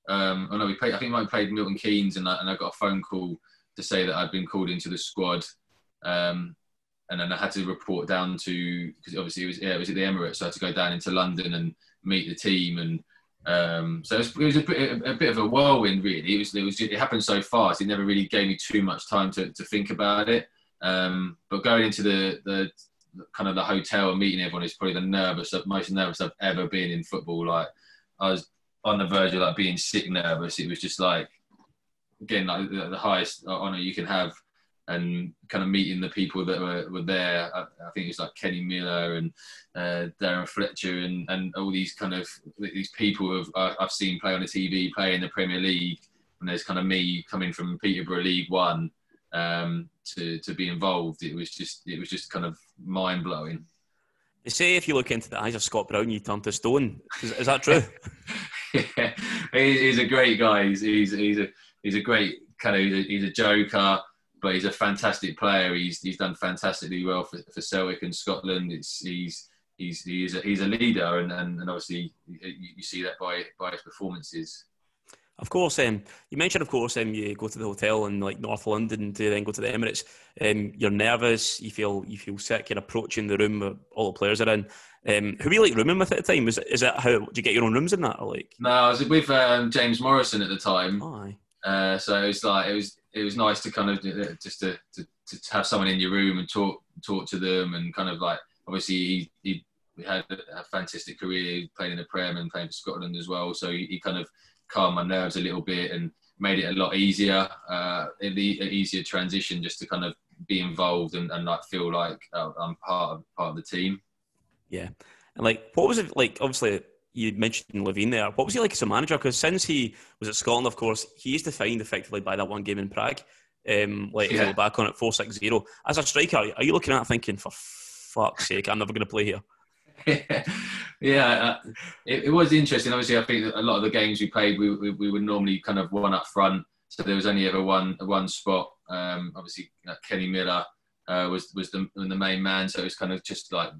Um, oh no, we played. I think we might played Milton Keynes, and I, and I got a phone call to say that I'd been called into the squad. Um, and then I had to report down to because obviously it was yeah, it was at the Emirates, so I had to go down into London and meet the team, and um, so it was, it was a, bit, a, bit, of a whirlwind really. It was it was it happened so fast. It never really gave me too much time to, to think about it. Um, but going into the the kind of the hotel and meeting everyone is probably the nervous most nervous I've ever been in football. Like I was on the verge of like being sick nervous. It was just like again like the, the highest honour you can have and kind of meeting the people that were, were there. I, I think it's like Kenny Miller and uh, Darren Fletcher and, and all these kind of these people who I've, I've seen play on the TV, play in the Premier League. And there's kind of me coming from Peterborough League One um, to to be involved. It was just it was just kind of mind blowing. They say if you look into the eyes of Scott Brown, you turn to stone. Is, is that true? yeah, he's a great guy. He's, he's, he's a he's a great kind of he's a, he's a joker but he's a fantastic player. He's he's done fantastically well for, for Celtic and Scotland. It's he's he's he's a, he's a leader, and, and, and obviously you, you, see that by by his performances. Of course, um, you mentioned, of course, um, you go to the hotel in like North London to then go to the Emirates. Um, you're nervous. You feel you feel sick. You're approaching the room where all the players are in. Um, who were you like rooming with at the time? Is is it how? Do you get your own rooms in that or like? No, I was with um, James Morrison at the time. Oh, uh, so it was like it was it was nice to kind of uh, just to, to, to have someone in your room and talk talk to them and kind of like obviously he, he had a fantastic career playing in the Prem and playing for Scotland as well. So he, he, kind of calmed my nerves a little bit and made it a lot easier uh, easier transition just to kind of be involved and, and like feel like uh, I'm part of part of the team. Yeah. And like what was it like obviously you mentioned Levein there. What was he like as a manager? Because since he was at Scotland, of course, he is defined effectively by that one game in Prague. Um, like yeah. back on it, four six zero. As a striker, are you looking at thinking, for fuck's sake, I'm never going to play here? yeah, uh, it, it, was interesting. Obviously, I think a lot of the games we played, we, we, we, were normally kind of one up front, so there was only ever one one spot. Um, obviously, uh, Kenny Miller uh, was was the, the main man, so it was kind of just like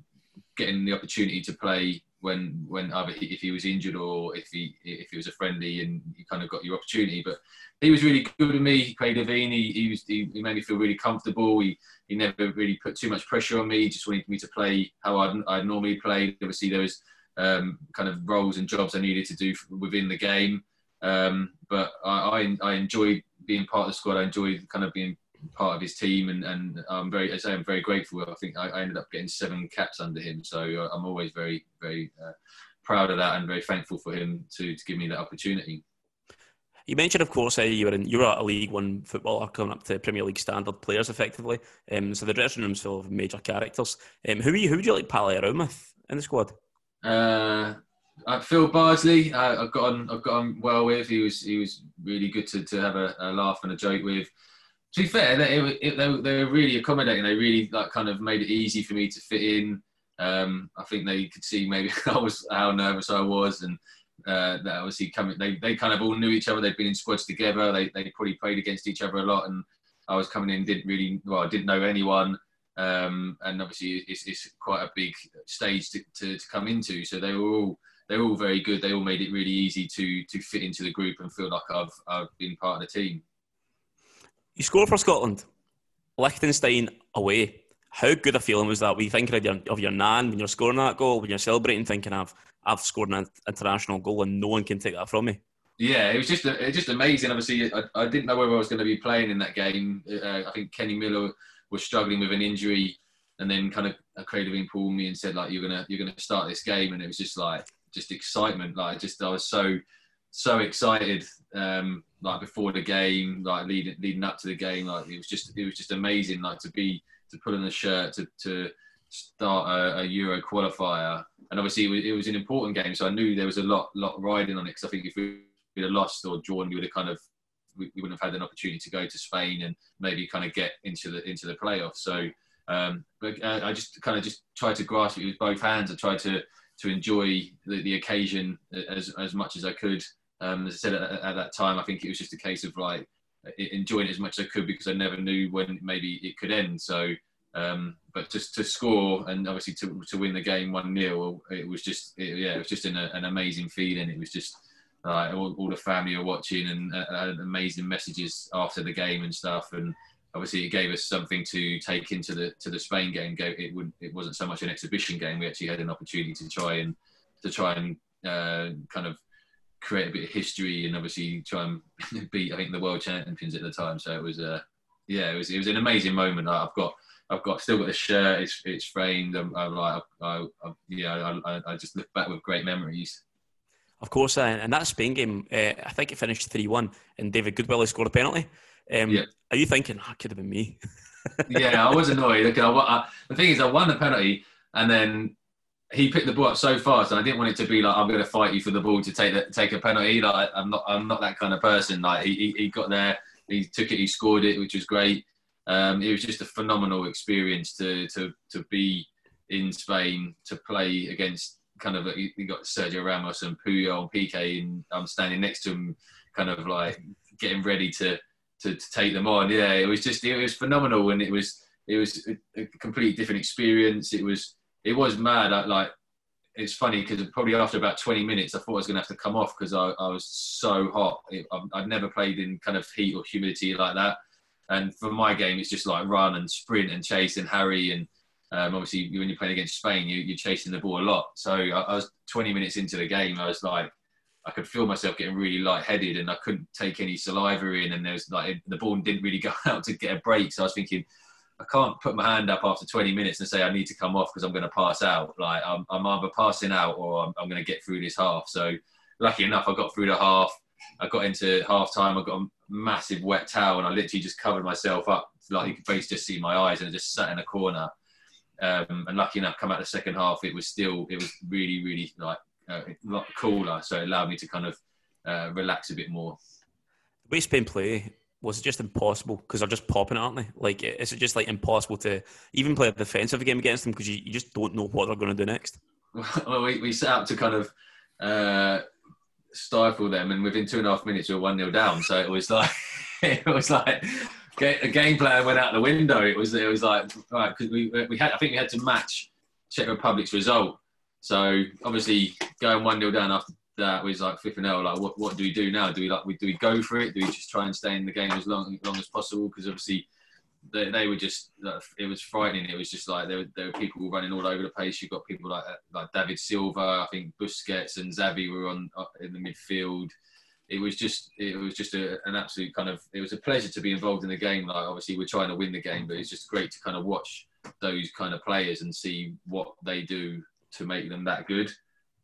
getting the opportunity to play when when either he, if he was injured or if he if he was a friendly and you kind of got your opportunity. But he was really good with me. He played Levein. He he, was, he, he made me feel really comfortable. He he never really put too much pressure on me. He just wanted me to play how I'd, I'd normally played. Obviously, there was um, kind of roles and jobs I needed to do within the game. Um, but I, I, I enjoyed being part of the squad. I enjoyed kind of being part of his team, and, and I'm very, I say, I'm very grateful. I think I, I ended up getting seven caps under him, so uh, I'm always very, very uh, proud of that and very thankful for him to, to give me that opportunity. You mentioned, of course, uh, you were in you were a League One footballer coming up to Premier League standard players, effectively. Um, so the dressing room's full of major characters. Um, who you, who would you like pally around with in the squad? Uh, uh, Phil Bardsley, uh, I've got on, I've got on well with. He was he was really good to, to have a, a laugh and a joke with to be fair, they, it, they, they were really accommodating. They really like kind of made it easy for me to fit in. Um, I think they could see maybe I was how nervous I was, and uh, that obviously coming. They, they kind of all knew each other. They'd been in squads together. They they probably played against each other a lot, and I was coming in didn't really well. I didn't know anyone, um, and obviously it's, it's quite a big stage to, to, to come into. So they were all they were all very good. They all made it really easy to to fit into the group and feel like I've I've been part of the team. You score for Scotland, Liechtenstein away. How good a feeling was that? Were you thinking of your, of your nan when you're scoring that goal, when you're celebrating, thinking, I've, I've scored an international goal and no one can take that from me? Yeah, it was just it was just amazing. Obviously, I, I didn't know whether I was going to be playing in that game. Uh, I think Kenny Miller was struggling with an injury and then kind of a creative pulled me and said like you're gonna you're gonna start this game, and it was just like just excitement. Like just I was so so excited um, like before the game, like leading leading up to the game. Like it was just it was just amazing. Like to be to put on the shirt to to start a, a Euro qualifier, and obviously it was, it was, an important game. So I knew there was a lot lot riding on it. Because I think if we had lost or drawn, we would have kind of we, we, wouldn't have had an opportunity to go to Spain and maybe kind of get into the into the playoffs. So. Um, but uh, I just kind of just tried to grasp it with both hands. I tried to to enjoy the, the occasion as, as much as I could. Um, as I said at, at, that time, I think it was just a case of like enjoying it as much as I could because I never knew when maybe it could end. So, um, but just to score and obviously to, to win the game one 0 it was just it, yeah, it was just an, an amazing feeling. It was just uh, all, all, the family are watching and uh, amazing messages after the game and stuff and obviously it gave us something to take into the to the Spain game. It would it wasn't so much an exhibition game. We actually had an opportunity to try and to try and uh, kind of create a bit of history and obviously try and beat I think the world champions at the time. So it was a uh, yeah it was it was an amazing moment. I've got I've got still got the shirt. It's it's framed. I'm, I'm like I, I, yeah I, I just look back with great memories. Of course, uh, and that Spain game, uh, I think it finished 3 1, and David Goodwillie scored a penalty. Um, yeah. Are you thinking, oh, could have been me? yeah, I was annoyed. I, I, the thing is, I won the penalty, and then he picked the ball up so fast, and I didn't want it to be like I'm going to fight you for the ball to take the, take a penalty. Like I'm not I'm not that kind of person. Like he, he, got there, he took it, he scored it, which was great. Um, it was just a phenomenal experience to to to be in Spain to play against kind of you got Sergio Ramos and Puyol and Piqué, and I'm standing next to him, kind of like getting ready to to, to take them on. Yeah, it was just it was phenomenal, and it was it was a, a completely different experience. It was it was mad. I, like it's funny because probably after about 20 minutes, I thought I was going to have to come off because I, I, was so hot. It, I've, never played in kind of heat or humidity like that. And for my game, it's just like run and sprint and chase and harry. And um, obviously, when you're playing against Spain, you, are chasing the ball a lot. So I, I, was 20 minutes into the game. I was like, I could feel myself getting really lightheaded and I couldn't take any saliva in. And there was like, the ball didn't really go out to get a break. So I was thinking, I can't put my hand up after 20 minutes and say I need to come off because I'm going to pass out. Like I'm, I'm either passing out or I'm, I'm, going to get through this half. So lucky enough, I got through the half. I got into half time. I got a massive wet towel and I literally just covered myself up. Like you could basically just see my eyes and I just sat in a corner. Um, and lucky enough, come out the second half, it was still, it was really, really like uh, cooler. So it allowed me to kind of uh, relax a bit more. The way play was it just impossible because they're just popping, aren't they? Like, is it just like impossible to even play a defensive game against them because you, you just don't know what they're going to do next? Well, we, we set out to kind of uh, stifle them, and within two and a half minutes, we were one 0 down. So it was like it was like a game plan went out the window. It was it was like right because we we had I think we had to match Czech Republic's result. So obviously going one 0 down after that was like flipping out. Like, what, what do we do now? Do we like we, do we go for it? Do we just try and stay in the game as long, long as possible? Because obviously they, they were just it was frightening. It was just like there were, there were people running all over the place. You got people like like David Silva, I think Busquets and Xavi were on in the midfield. It was just it was just a, an absolute kind of it was a pleasure to be involved in the game. Like obviously we're trying to win the game, but it's just great to kind of watch those kind of players and see what they do to make them that good.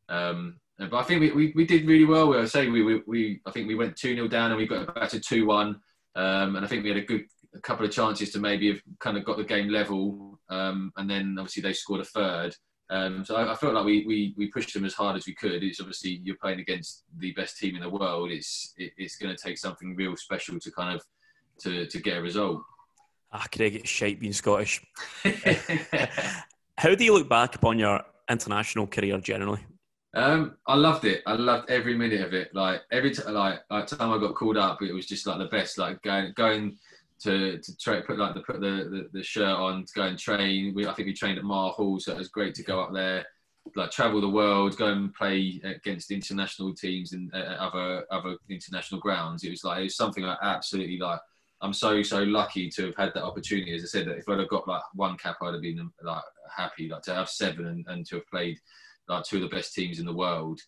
Um, but I think we, we, we did really well. I say we, we, we I think we went two 0 down and we got back to two one, um, and I think we had a good a couple of chances to maybe have kind of got the game level, um, and then obviously they scored a third. Um, so I, I, felt like we, we, we pushed them as hard as we could. It's obviously you're playing against the best team in the world. It's it, it's going to take something real special to kind of to, to get a result. Ah, Craig, it's shite being Scottish. How do you look back upon your international career generally? Um, I loved it. I loved every minute of it. Like every time, like, like time I got called up, it was just like the best. Like going going to to tra- put like the put the, the, the shirt on to go and train. We I think we trained at Mar Hall, so it was great to go up there, like travel the world, go and play against international teams and uh, other other international grounds. It was like it was something I absolutely like. I'm so so lucky to have had that opportunity. As I said, that if I'd have got like one cap, I'd have been like happy. Like to have seven and, and to have played like two of the best teams in the world.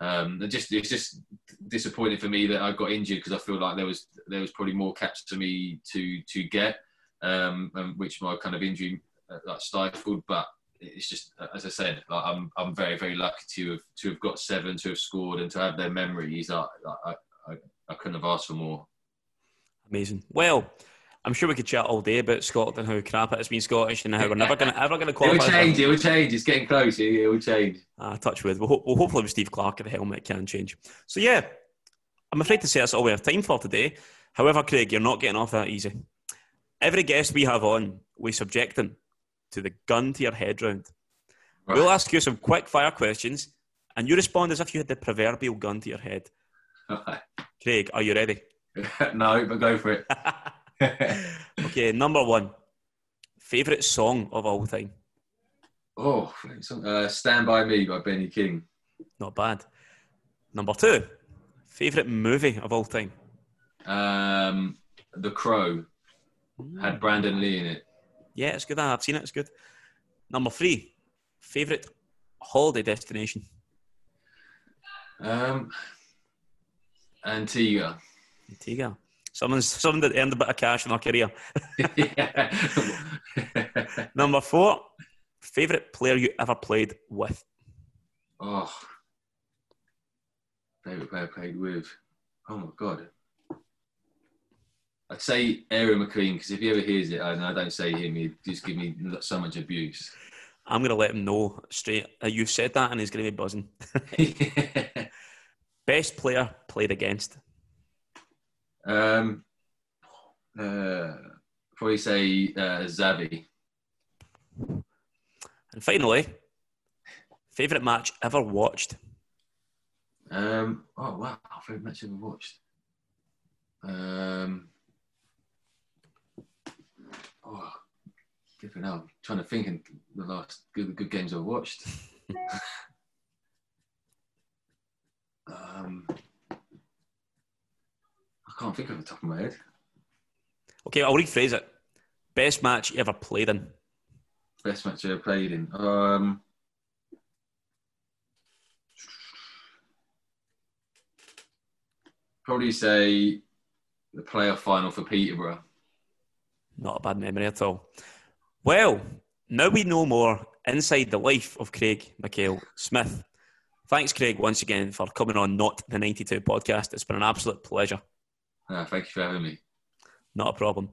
Um, and just it's just disappointing for me that I got injured because I feel like there was there was probably more caps for me to to get, um, which my kind of injury uh, like stifled. But it's just as I said, like, I'm I'm very very lucky to have to have got seven, to have scored, and to have their memories. I I, I, I couldn't have asked for more. Amazing. Well, I'm sure we could chat all day about Scotland and how crap it has been Scottish and how we're never going to ever going to qualify. It will change. It will change. It's getting close. It will change. Ah, touch with. Well, well, hopefully with Steve Clarke at the helmet can change. So yeah, I'm afraid to say that's all we have time for today. However, Craig, you're not getting off that easy. Every guest we have on, we subject them to the gun to your head round. Right. We'll ask you some quick fire questions, and you respond as if you had the proverbial gun to your head. Craig, are you ready? no, but go for it. okay, number one. Favorite song of all time? Oh, uh, "Stand by Me" by Benny King. Not bad. Number two. Favorite movie of all time? Um, The Crow. Had Brandon Lee in it. Yeah, it's good. I've seen it. It's good. Number three. Favorite holiday destination? Um, Antigua. Antigua. Someone's someone that earned a bit of cash in their career. Number four, favorite player you ever played with? Oh, favorite player I played with. Oh my god. I'd say Aaron Mclean because if he ever hears it, and I don't say him, he just give me so much abuse. I'm going to let him know straight. Uh, you said that, and he's going to be buzzing. Best player played against. Um, uh, probably say uh, Xavi. And finally, favorite match ever watched. Um, oh wow, favorite match ever watched. Um, oh, different now. I'm trying to think in the last good, good games I've watched. um, can't think of the top of my head. Okay, I'll rephrase it. Best match you ever played in? Best match I ever played in. Um, probably say the playoff final for Peterborough. Not a bad memory at all. Well, now we know more inside the life of Craig McHale Smith. Thanks, Craig, once again for coming on Not the 92 podcast. It's been an absolute pleasure. Uh, thank you for having me. Not a problem.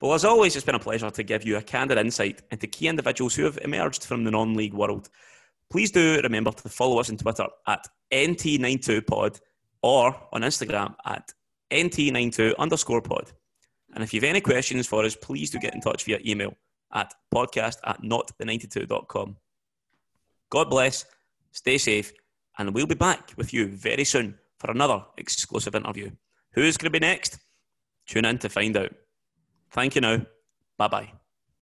Well, as always, it's been a pleasure to give you a candid insight into key individuals who have emerged from the non league world. Please do remember to follow us on Twitter at NT92pod or on Instagram at NT92 underscore pod. And if you have any questions for us, please do get in touch via email at podcast at notthe92.com. God bless, stay safe, and we'll be back with you very soon for another exclusive interview. Who's going to be next? Tune in to find out. Thank you now. Bye bye.